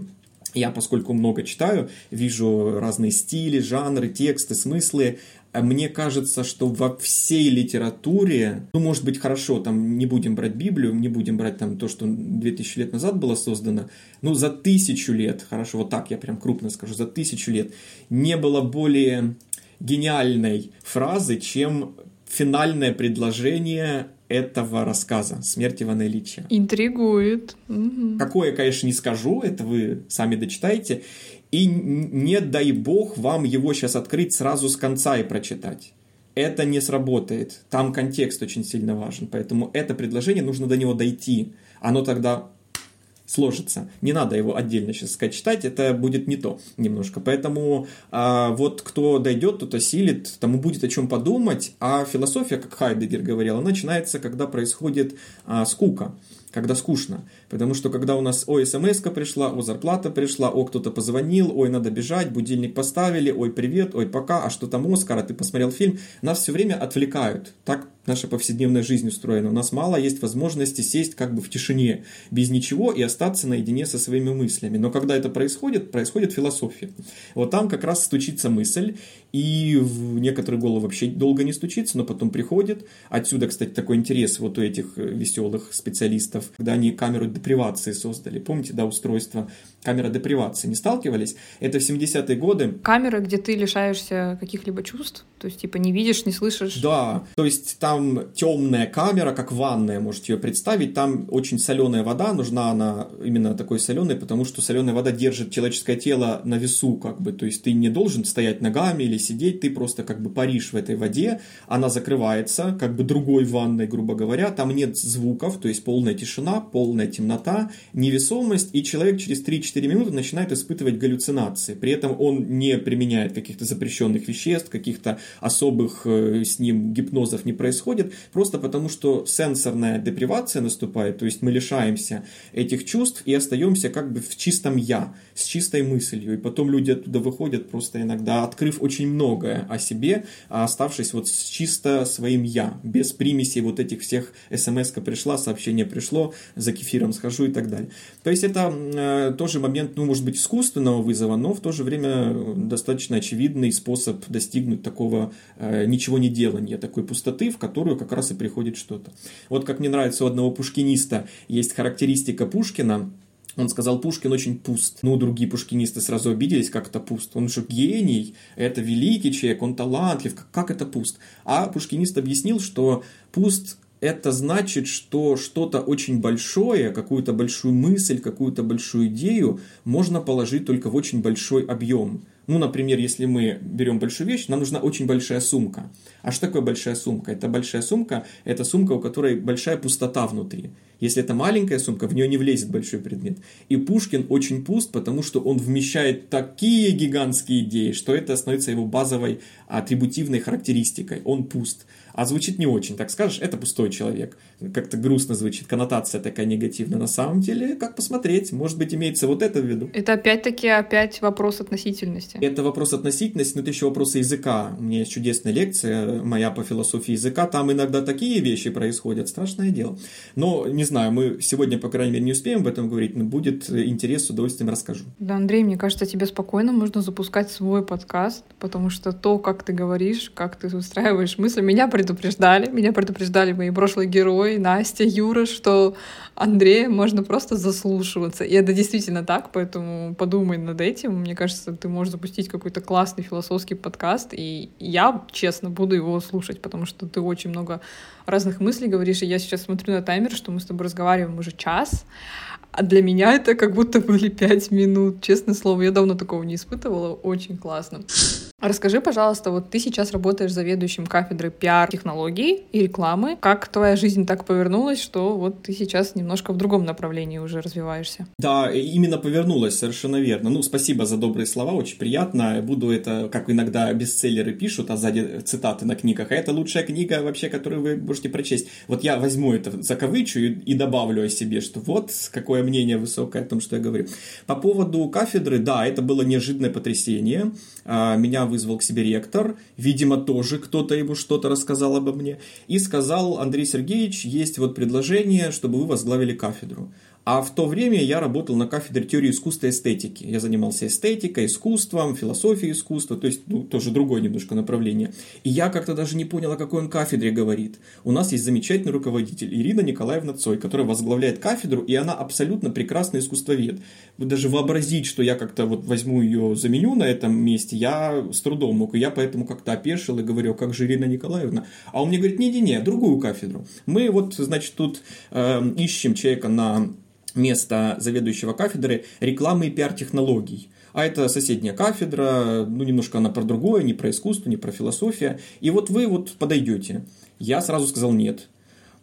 я, поскольку много читаю, вижу разные стили, жанры, тексты, смыслы. А мне кажется, что во всей литературе, ну, может быть, хорошо, там не будем брать Библию, не будем брать там то, что 2000 лет назад было создано, ну, за тысячу лет, хорошо, вот так я прям крупно скажу, за тысячу лет не было более гениальной фразы, чем финальное предложение этого рассказа «Смерть Ивана Ильича». Интригует. Угу. Какое, конечно, не скажу, это вы сами дочитаете. И не дай бог вам его сейчас открыть сразу с конца и прочитать. Это не сработает. Там контекст очень сильно важен. Поэтому это предложение нужно до него дойти. Оно тогда сложится. Не надо его отдельно сейчас сказать читать, это будет не то немножко. Поэтому а, вот кто дойдет, тот осилит, тому будет о чем подумать. А философия, как Хайдегер говорил, начинается, когда происходит а, скука когда скучно. Потому что когда у нас, ой, смс пришла, о, зарплата пришла, о, кто-то позвонил, ой, надо бежать, будильник поставили, ой, привет, ой, пока, а что там Оскар, а ты посмотрел фильм, нас все время отвлекают. Так наша повседневная жизнь устроена. У нас мало есть возможности сесть как бы в тишине, без ничего и остаться наедине со своими мыслями. Но когда это происходит, происходит философия. Вот там как раз стучится мысль, и в некоторые головы вообще долго не стучится, но потом приходит. Отсюда, кстати, такой интерес вот у этих э, веселых специалистов, когда они камеру депривации создали. Помните, да, устройство камера депривации. Не сталкивались? Это в 70-е годы. Камеры, где ты лишаешься каких-либо чувств? То есть, типа, не видишь, не слышишь? Да, то есть там темная камера, как ванная, можете ее представить. Там очень соленая вода, нужна она именно такой соленой, потому что соленая вода держит человеческое тело на весу, как бы. То есть ты не должен стоять ногами или сидеть, ты просто как бы паришь в этой воде, она закрывается, как бы другой ванной, грубо говоря, там нет звуков, то есть полная тишина, полная темнота, невесомость, и человек через 3-4 минуты начинает испытывать галлюцинации. При этом он не применяет каких-то запрещенных веществ, каких-то особых э, с ним гипнозов не происходит, просто потому что сенсорная депривация наступает, то есть мы лишаемся этих чувств и остаемся как бы в чистом «я», с чистой мыслью. И потом люди оттуда выходят просто иногда, открыв очень многое о себе, а оставшись вот с чисто своим «я», без примесей вот этих всех смс пришла, сообщение пришло, за кефиром схожу и так далее. То есть это э, тоже момент, ну, может быть, искусственного вызова, но в то же время достаточно очевидный способ достигнуть такого э, ничего не делания, такой пустоты, в которую как раз и приходит что-то. Вот как мне нравится у одного пушкиниста есть характеристика Пушкина, он сказал, Пушкин очень пуст. Ну, другие пушкинисты сразу обиделись, как это пуст. Он же гений, это великий человек, он талантлив, как, как это пуст? А пушкинист объяснил, что пуст это значит, что что-то очень большое, какую-то большую мысль, какую-то большую идею можно положить только в очень большой объем. Ну, например, если мы берем большую вещь, нам нужна очень большая сумка. А что такое большая сумка? Это большая сумка, это сумка, у которой большая пустота внутри. Если это маленькая сумка, в нее не влезет большой предмет. И Пушкин очень пуст, потому что он вмещает такие гигантские идеи, что это становится его базовой атрибутивной характеристикой. Он пуст а звучит не очень. Так скажешь, это пустой человек. Как-то грустно звучит, коннотация такая негативная. На самом деле, как посмотреть, может быть, имеется вот это в виду. Это опять-таки опять вопрос относительности. Это вопрос относительности, но это еще вопросы языка. У меня есть чудесная лекция моя по философии языка. Там иногда такие вещи происходят, страшное дело. Но, не знаю, мы сегодня, по крайней мере, не успеем об этом говорить, но будет интерес, с удовольствием расскажу. Да, Андрей, мне кажется, тебе спокойно можно запускать свой подкаст, потому что то, как ты говоришь, как ты устраиваешь мысли, меня пред предупреждали, меня предупреждали мои прошлые герои, Настя, Юра, что Андрея можно просто заслушиваться. И это действительно так, поэтому подумай над этим. Мне кажется, ты можешь запустить какой-то классный философский подкаст, и я, честно, буду его слушать, потому что ты очень много разных мыслей говоришь, и я сейчас смотрю на таймер, что мы с тобой разговариваем уже час, а для меня это как будто были пять минут. Честное слово, я давно такого не испытывала. Очень классно. Расскажи, пожалуйста, вот ты сейчас работаешь заведующим кафедрой пиар-технологий и рекламы. Как твоя жизнь так повернулась, что вот ты сейчас немножко в другом направлении уже развиваешься? Да, именно повернулась, совершенно верно. Ну, спасибо за добрые слова, очень приятно. Буду это, как иногда бестселлеры пишут, а сзади цитаты на книгах. А это лучшая книга вообще, которую вы можете прочесть. Вот я возьму это за кавычу и, и добавлю о себе, что вот какое мнение высокое о том, что я говорю. По поводу кафедры, да, это было неожиданное потрясение. А, меня вызвал к себе ректор, видимо, тоже кто-то ему что-то рассказал обо мне, и сказал, Андрей Сергеевич, есть вот предложение, чтобы вы возглавили кафедру. А в то время я работал на кафедре теории искусства и эстетики. Я занимался эстетикой, искусством, философией искусства, то есть ну, тоже другое немножко направление. И я как-то даже не понял, о какой он кафедре говорит. У нас есть замечательный руководитель Ирина Николаевна Цой, которая возглавляет кафедру, и она абсолютно прекрасный искусствовед. Даже вообразить, что я как-то вот возьму ее, заменю на этом месте, я с трудом мог. И я поэтому как-то опешил и говорю, как же Ирина Николаевна? А он мне говорит, не-не-не, другую кафедру. Мы вот, значит, тут э, ищем человека на место заведующего кафедры рекламы и пиар-технологий. А это соседняя кафедра, ну немножко она про другое, не про искусство, не про философию. И вот вы вот подойдете. Я сразу сказал нет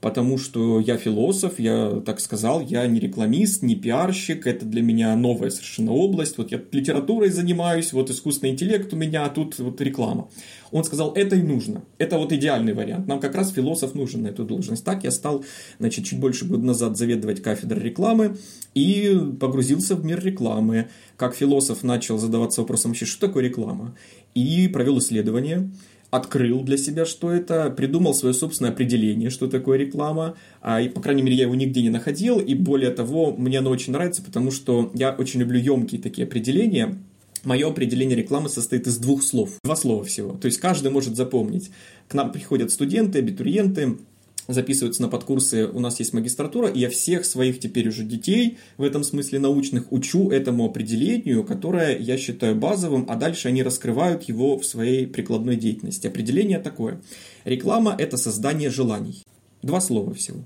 потому что я философ, я так сказал, я не рекламист, не пиарщик, это для меня новая совершенно область, вот я литературой занимаюсь, вот искусственный интеллект у меня, а тут вот реклама. Он сказал, это и нужно, это вот идеальный вариант, нам как раз философ нужен на эту должность. Так я стал, значит, чуть больше года назад заведовать кафедрой рекламы и погрузился в мир рекламы. Как философ начал задаваться вопросом вообще, что такое реклама, и провел исследование, открыл для себя, что это, придумал свое собственное определение, что такое реклама, а, и, по крайней мере, я его нигде не находил, и более того, мне оно очень нравится, потому что я очень люблю емкие такие определения, Мое определение рекламы состоит из двух слов. Два слова всего. То есть каждый может запомнить. К нам приходят студенты, абитуриенты, записываются на подкурсы, у нас есть магистратура, и я всех своих теперь уже детей, в этом смысле научных, учу этому определению, которое я считаю базовым, а дальше они раскрывают его в своей прикладной деятельности. Определение такое. Реклама – это создание желаний. Два слова всего.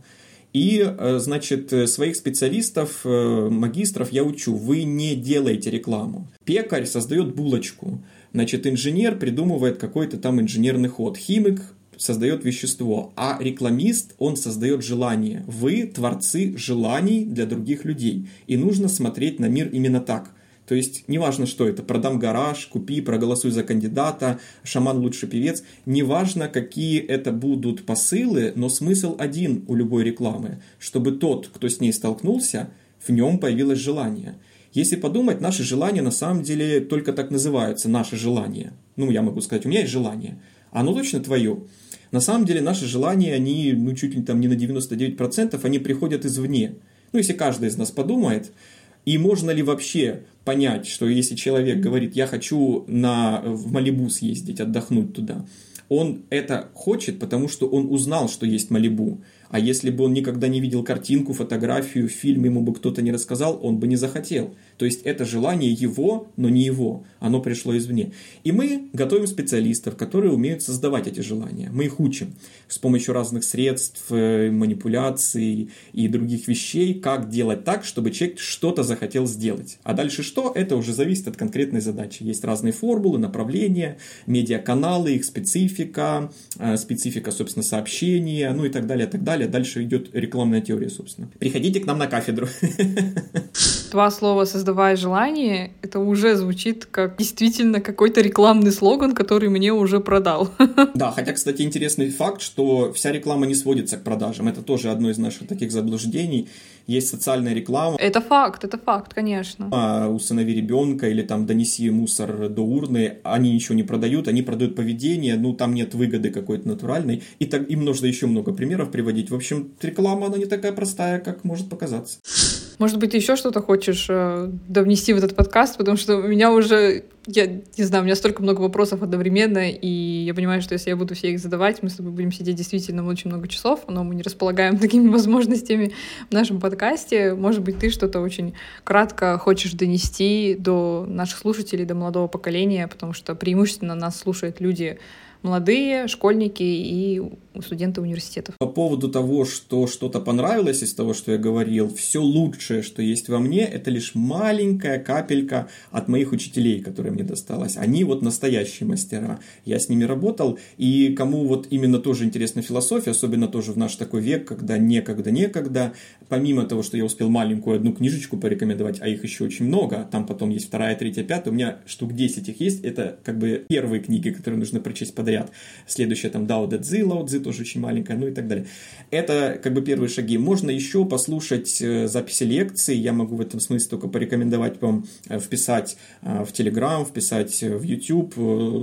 И, э, значит, своих специалистов, э, магистров я учу, вы не делаете рекламу. Пекарь создает булочку, значит, инженер придумывает какой-то там инженерный ход, химик создает вещество, а рекламист, он создает желание. Вы творцы желаний для других людей. И нужно смотреть на мир именно так. То есть, неважно, что это, продам гараж, купи, проголосуй за кандидата, шаман лучший певец, неважно, какие это будут посылы, но смысл один у любой рекламы, чтобы тот, кто с ней столкнулся, в нем появилось желание. Если подумать, наши желания на самом деле только так называются, наши желания. Ну, я могу сказать, у меня есть желание. Оно точно твое. На самом деле наши желания, они ну, чуть ли там не на 99%, они приходят извне. Ну, если каждый из нас подумает, и можно ли вообще понять, что если человек говорит, я хочу на, в Малибу съездить, отдохнуть туда, он это хочет, потому что он узнал, что есть Малибу. А если бы он никогда не видел картинку, фотографию, фильм, ему бы кто-то не рассказал, он бы не захотел. То есть это желание его, но не его. Оно пришло извне. И мы готовим специалистов, которые умеют создавать эти желания. Мы их учим с помощью разных средств, э, манипуляций и других вещей, как делать так, чтобы человек что-то захотел сделать. А дальше что? Это уже зависит от конкретной задачи. Есть разные формулы, направления, медиаканалы, их специфика, э, специфика, собственно, сообщения, ну и так далее, так далее. Дальше идет рекламная теория, собственно. Приходите к нам на кафедру. Два слова «создавая желание» — это уже звучит как действительно какой-то рекламный слоган, который мне уже продал. Да, хотя, кстати, интересный факт, что вся реклама не сводится к продажам. Это тоже одно из наших таких заблуждений. Есть социальная реклама. Это факт, это факт, конечно. А усынови ребенка или там донеси мусор до урны, они ничего не продают, они продают поведение, ну там нет выгоды какой-то натуральной. И так им нужно еще много примеров приводить. В общем, реклама, она не такая простая, как может показаться. Может быть, ты еще что-то хочешь э, довнести в этот подкаст, потому что у меня уже, я не знаю, у меня столько много вопросов одновременно, и я понимаю, что если я буду все их задавать, мы с тобой будем сидеть действительно очень много часов, но мы не располагаем такими возможностями в нашем подкасте. Может быть, ты что-то очень кратко хочешь донести до наших слушателей, до молодого поколения, потому что преимущественно нас слушают люди молодые, школьники и студенты университетов. По поводу того, что что-то понравилось из того, что я говорил, все лучшее, что есть во мне, это лишь маленькая капелька от моих учителей, которые мне досталось. Они вот настоящие мастера. Я с ними работал, и кому вот именно тоже интересна философия, особенно тоже в наш такой век, когда некогда-некогда, помимо того, что я успел маленькую одну книжечку порекомендовать, а их еще очень много, там потом есть вторая, третья, пятая, у меня штук 10 их есть, это как бы первые книги, которые нужно прочесть подряд. Следующая там Дао Дэ Лао Цзи тоже очень маленькая, ну и так далее. Это как бы первые шаги. Можно еще послушать э, записи лекций, я могу в этом смысле только порекомендовать вам э, вписать э, в Telegram, вписать в YouTube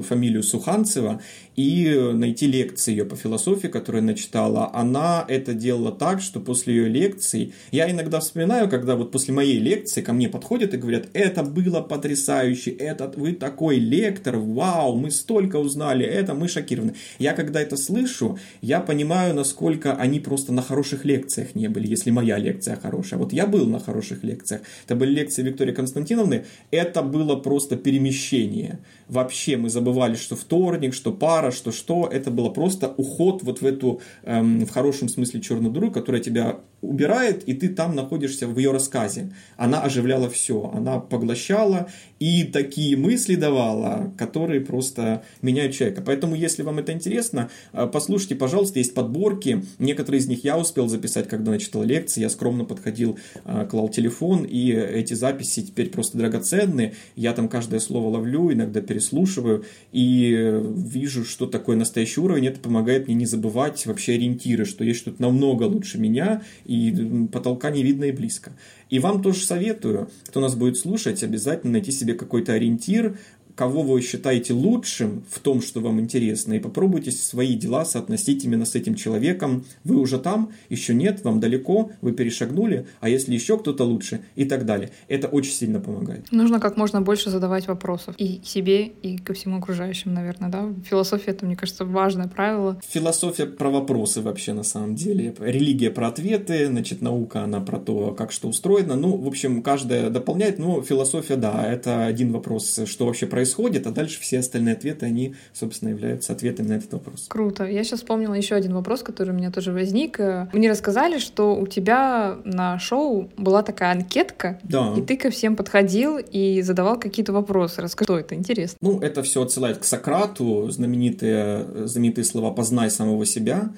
фамилию Суханцева и найти лекции ее по философии, которую она читала. Она это делала так, что после ее лекций, я иногда вспоминаю, когда вот после моей лекции ко мне подходят и говорят, это было потрясающе, это вы такой лектор, вау, мы столько узнали, это мы шокированы. Я когда это слышу, я понимаю, насколько они просто на хороших лекциях не были, если моя лекция хорошая. Вот я был на хороших лекциях. Это были лекции Виктории Константиновны. Это было просто перемещение. Вообще мы забывали, что вторник, что пара, что что. Это было просто уход вот в эту, эм, в хорошем смысле, черную дыру, которая тебя убирает, и ты там находишься в ее рассказе. Она оживляла все, она поглощала и такие мысли давала, которые просто меняют человека. Поэтому, если вам это интересно, э, послушайте, пожалуйста, есть подборки. Некоторые из них я успел записать, когда начитал лекции. Я скромно подходил, э, клал телефон, и эти записи теперь просто драгоценны. Я там каждое слово ловлю, иногда переслушиваю, и вижу, что такое настоящий уровень. Это помогает мне не забывать вообще ориентиры, что есть что-то намного лучше меня, и потолка не видно и близко. И вам тоже советую, кто нас будет слушать, обязательно найти себе какой-то ориентир, кого вы считаете лучшим в том, что вам интересно, и попробуйте свои дела соотносить именно с этим человеком. Вы уже там, еще нет, вам далеко, вы перешагнули, а если еще кто-то лучше и так далее. Это очень сильно помогает. Нужно как можно больше задавать вопросов и себе, и ко всему окружающим, наверное, да? Философия — это, мне кажется, важное правило. Философия про вопросы вообще на самом деле. Религия про ответы, значит, наука она про то, как что устроено. Ну, в общем, каждая дополняет, но философия, да, это один вопрос, что вообще происходит, а дальше все остальные ответы, они, собственно, являются ответами на этот вопрос. Круто. Я сейчас вспомнила еще один вопрос, который у меня тоже возник. Мне рассказали, что у тебя на шоу была такая анкетка, да. и ты ко всем подходил и задавал какие-то вопросы. Расскажи, что это интересно. Ну, это все отсылает к Сократу, знаменитые, знаменитые слова «познай самого себя».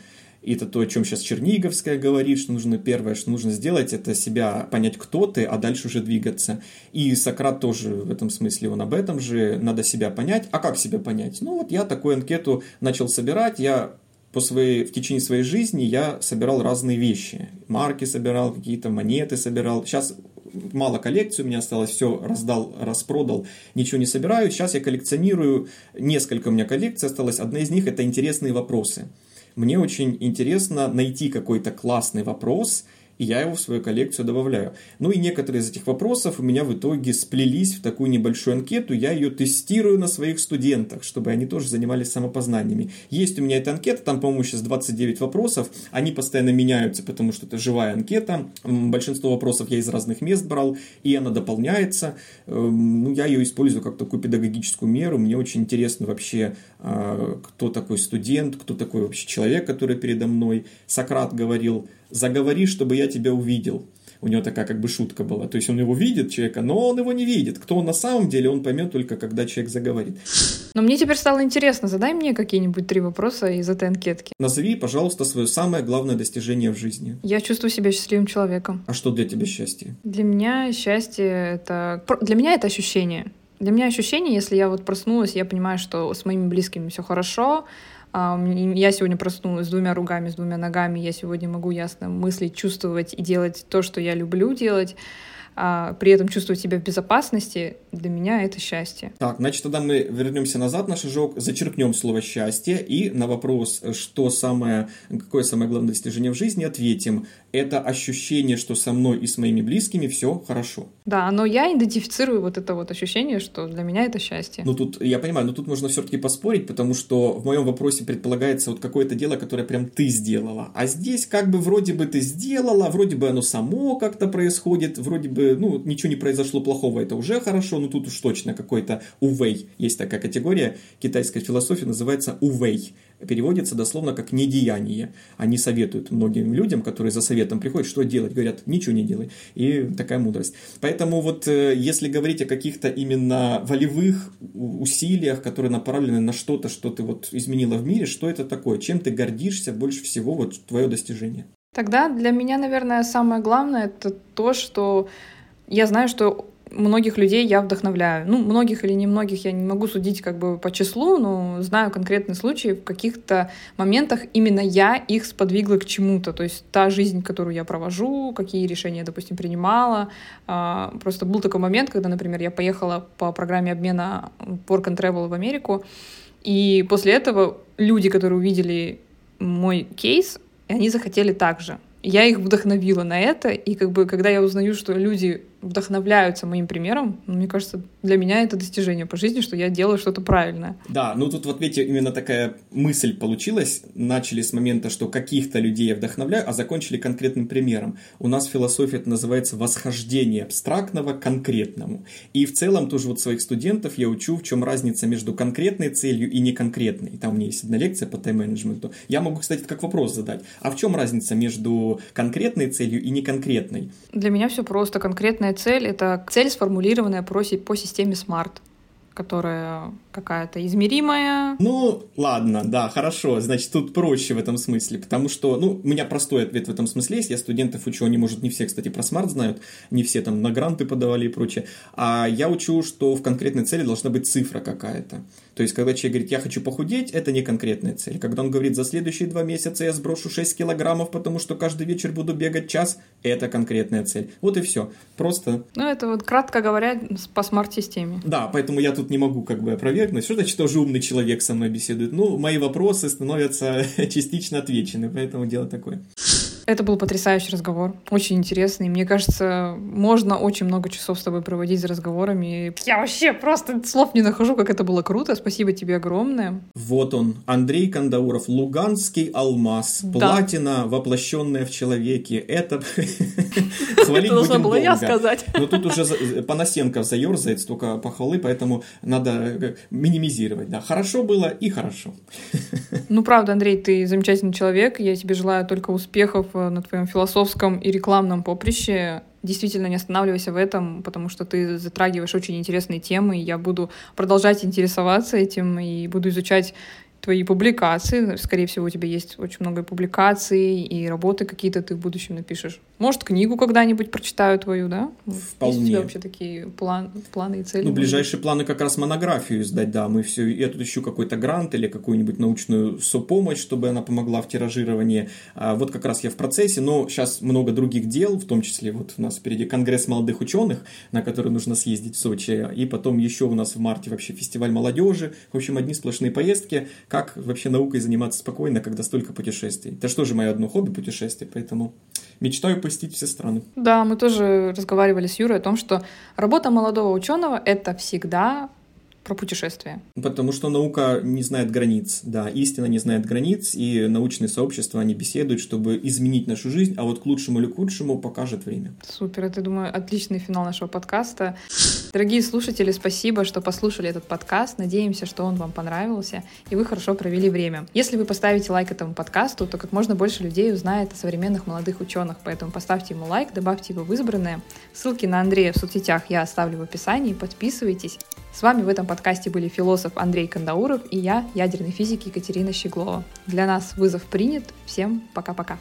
И это то, о чем сейчас Черниговская говорит, что нужно первое, что нужно сделать, это себя понять, кто ты, а дальше уже двигаться. И Сократ тоже в этом смысле, он об этом же, надо себя понять. А как себя понять? Ну вот я такую анкету начал собирать, я по своей, в течение своей жизни я собирал разные вещи. Марки собирал, какие-то монеты собирал. Сейчас мало коллекции у меня осталось, все раздал, распродал, ничего не собираю. Сейчас я коллекционирую, несколько у меня коллекций осталось. Одна из них это интересные вопросы мне очень интересно найти какой-то классный вопрос – и я его в свою коллекцию добавляю. Ну и некоторые из этих вопросов у меня в итоге сплелись в такую небольшую анкету, я ее тестирую на своих студентах, чтобы они тоже занимались самопознаниями. Есть у меня эта анкета, там, по-моему, сейчас 29 вопросов, они постоянно меняются, потому что это живая анкета, большинство вопросов я из разных мест брал, и она дополняется, эм, ну, я ее использую как такую педагогическую меру, мне очень интересно вообще, а, кто такой студент, кто такой вообще человек, который передо мной. Сократ говорил, заговори, чтобы я тебя увидел. У него такая как бы шутка была. То есть он его видит, человека, но он его не видит. Кто он на самом деле, он поймет только, когда человек заговорит. Но мне теперь стало интересно. Задай мне какие-нибудь три вопроса из этой анкетки. Назови, пожалуйста, свое самое главное достижение в жизни. Я чувствую себя счастливым человеком. А что для тебя счастье? Для меня счастье — это... Для меня это ощущение. Для меня ощущение, если я вот проснулась, я понимаю, что с моими близкими все хорошо, я сегодня проснулась с двумя ругами, с двумя ногами. Я сегодня могу ясно мыслить, чувствовать и делать то, что я люблю делать а при этом чувствовать себя в безопасности, для меня это счастье. Так, значит, тогда мы вернемся назад на шажок, зачеркнем слово «счастье» и на вопрос, что самое, какое самое главное достижение в жизни, ответим. Это ощущение, что со мной и с моими близкими все хорошо. Да, но я идентифицирую вот это вот ощущение, что для меня это счастье. Ну тут, я понимаю, но тут можно все-таки поспорить, потому что в моем вопросе предполагается вот какое-то дело, которое прям ты сделала. А здесь как бы вроде бы ты сделала, вроде бы оно само как-то происходит, вроде бы ну, ничего не произошло плохого, это уже хорошо, но тут уж точно какой-то увей. Есть такая категория китайской философии, называется увей. Переводится дословно как недеяние. Они советуют многим людям, которые за советом приходят, что делать. Говорят, ничего не делай. И такая мудрость. Поэтому вот э, если говорить о каких-то именно волевых усилиях, которые направлены на что-то, что ты вот изменила в мире, что это такое? Чем ты гордишься больше всего, вот твое достижение? Тогда для меня, наверное, самое главное это то, что я знаю, что многих людей я вдохновляю. Ну, многих или немногих я не могу судить как бы по числу, но знаю конкретные случаи, в каких-то моментах именно я их сподвигла к чему-то. То есть та жизнь, которую я провожу, какие решения я, допустим, принимала. А, просто был такой момент, когда, например, я поехала по программе обмена Work and Travel в Америку, и после этого люди, которые увидели мой кейс, они захотели так же я их вдохновила на это, и как бы, когда я узнаю, что люди вдохновляются моим примером, ну, мне кажется, для меня это достижение по жизни, что я делаю что-то правильное. Да, ну тут в ответе именно такая мысль получилась. Начали с момента, что каких-то людей я вдохновляю, а закончили конкретным примером. У нас философия это называется восхождение абстрактного к конкретному. И в целом тоже вот своих студентов я учу, в чем разница между конкретной целью и неконкретной. Там у меня есть одна лекция по тайм-менеджменту. Я могу, кстати, как вопрос задать. А в чем разница между конкретной целью и неконкретной? Для меня все просто. Конкретная конечная цель — это цель, сформулированная по системе SMART которая какая-то измеримая. Ну, ладно, да, хорошо. Значит, тут проще в этом смысле, потому что, ну, у меня простой ответ в этом смысле есть. Я студентов учу, они, может, не все, кстати, про смарт знают, не все там на гранты подавали и прочее. А я учу, что в конкретной цели должна быть цифра какая-то. То есть, когда человек говорит, я хочу похудеть, это не конкретная цель. Когда он говорит, за следующие два месяца я сброшу 6 килограммов, потому что каждый вечер буду бегать час, это конкретная цель. Вот и все. Просто... Ну, это вот, кратко говоря, по смарт-системе. Да, поэтому я тут не могу как бы опровергнуть. Что значит тоже умный человек со мной беседует? Ну, мои вопросы становятся частично отвечены, поэтому дело такое. Это был потрясающий разговор, очень интересный. Мне кажется, можно очень много часов с тобой проводить за разговорами. Я вообще просто слов не нахожу, как это было круто. Спасибо тебе огромное. Вот он, Андрей Кандауров, Луганский алмаз, да. платина, воплощенная в человеке. Это хвалить будем было я сказать. Но тут уже Панасенков заерзает, столько похвалы, поэтому надо э, минимизировать. Да, хорошо было и хорошо. Ну, правда, Андрей, ты замечательный человек. Я тебе желаю только успехов на твоем философском и рекламном поприще. Действительно, не останавливайся в этом, потому что ты затрагиваешь очень интересные темы, и я буду продолжать интересоваться этим и буду изучать твои публикации. Скорее всего, у тебя есть очень много публикаций и работы какие-то ты в будущем напишешь. Может, книгу когда-нибудь прочитаю твою, да? Вполне. Есть у тебя вообще такие план, планы и цели? Ну, ближайшие планы как раз монографию издать, да. Мы все, я тут ищу какой-то грант или какую-нибудь научную сопомощь, чтобы она помогла в тиражировании. А вот как раз я в процессе, но сейчас много других дел, в том числе вот у нас впереди Конгресс молодых ученых, на который нужно съездить в Сочи, и потом еще у нас в марте вообще фестиваль молодежи. В общем, одни сплошные поездки. Как вообще наукой заниматься спокойно, когда столько путешествий? Это что же мое одно хобби путешествия, поэтому мечтаю посетить все страны. Да, мы тоже разговаривали с Юрой о том, что работа молодого ученого — это всегда про путешествия. Потому что наука не знает границ, да, истина не знает границ, и научные сообщества, они беседуют, чтобы изменить нашу жизнь, а вот к лучшему или к худшему покажет время. Супер, это, думаю, отличный финал нашего подкаста. Дорогие слушатели, спасибо, что послушали этот подкаст. Надеемся, что он вам понравился, и вы хорошо провели время. Если вы поставите лайк этому подкасту, то как можно больше людей узнает о современных молодых ученых, поэтому поставьте ему лайк, добавьте его в избранное. Ссылки на Андрея в соцсетях я оставлю в описании, подписывайтесь. С вами в этом подкасте были философ Андрей Кандауров и я, ядерный физик Екатерина Щеглова. Для нас вызов принят. Всем пока-пока.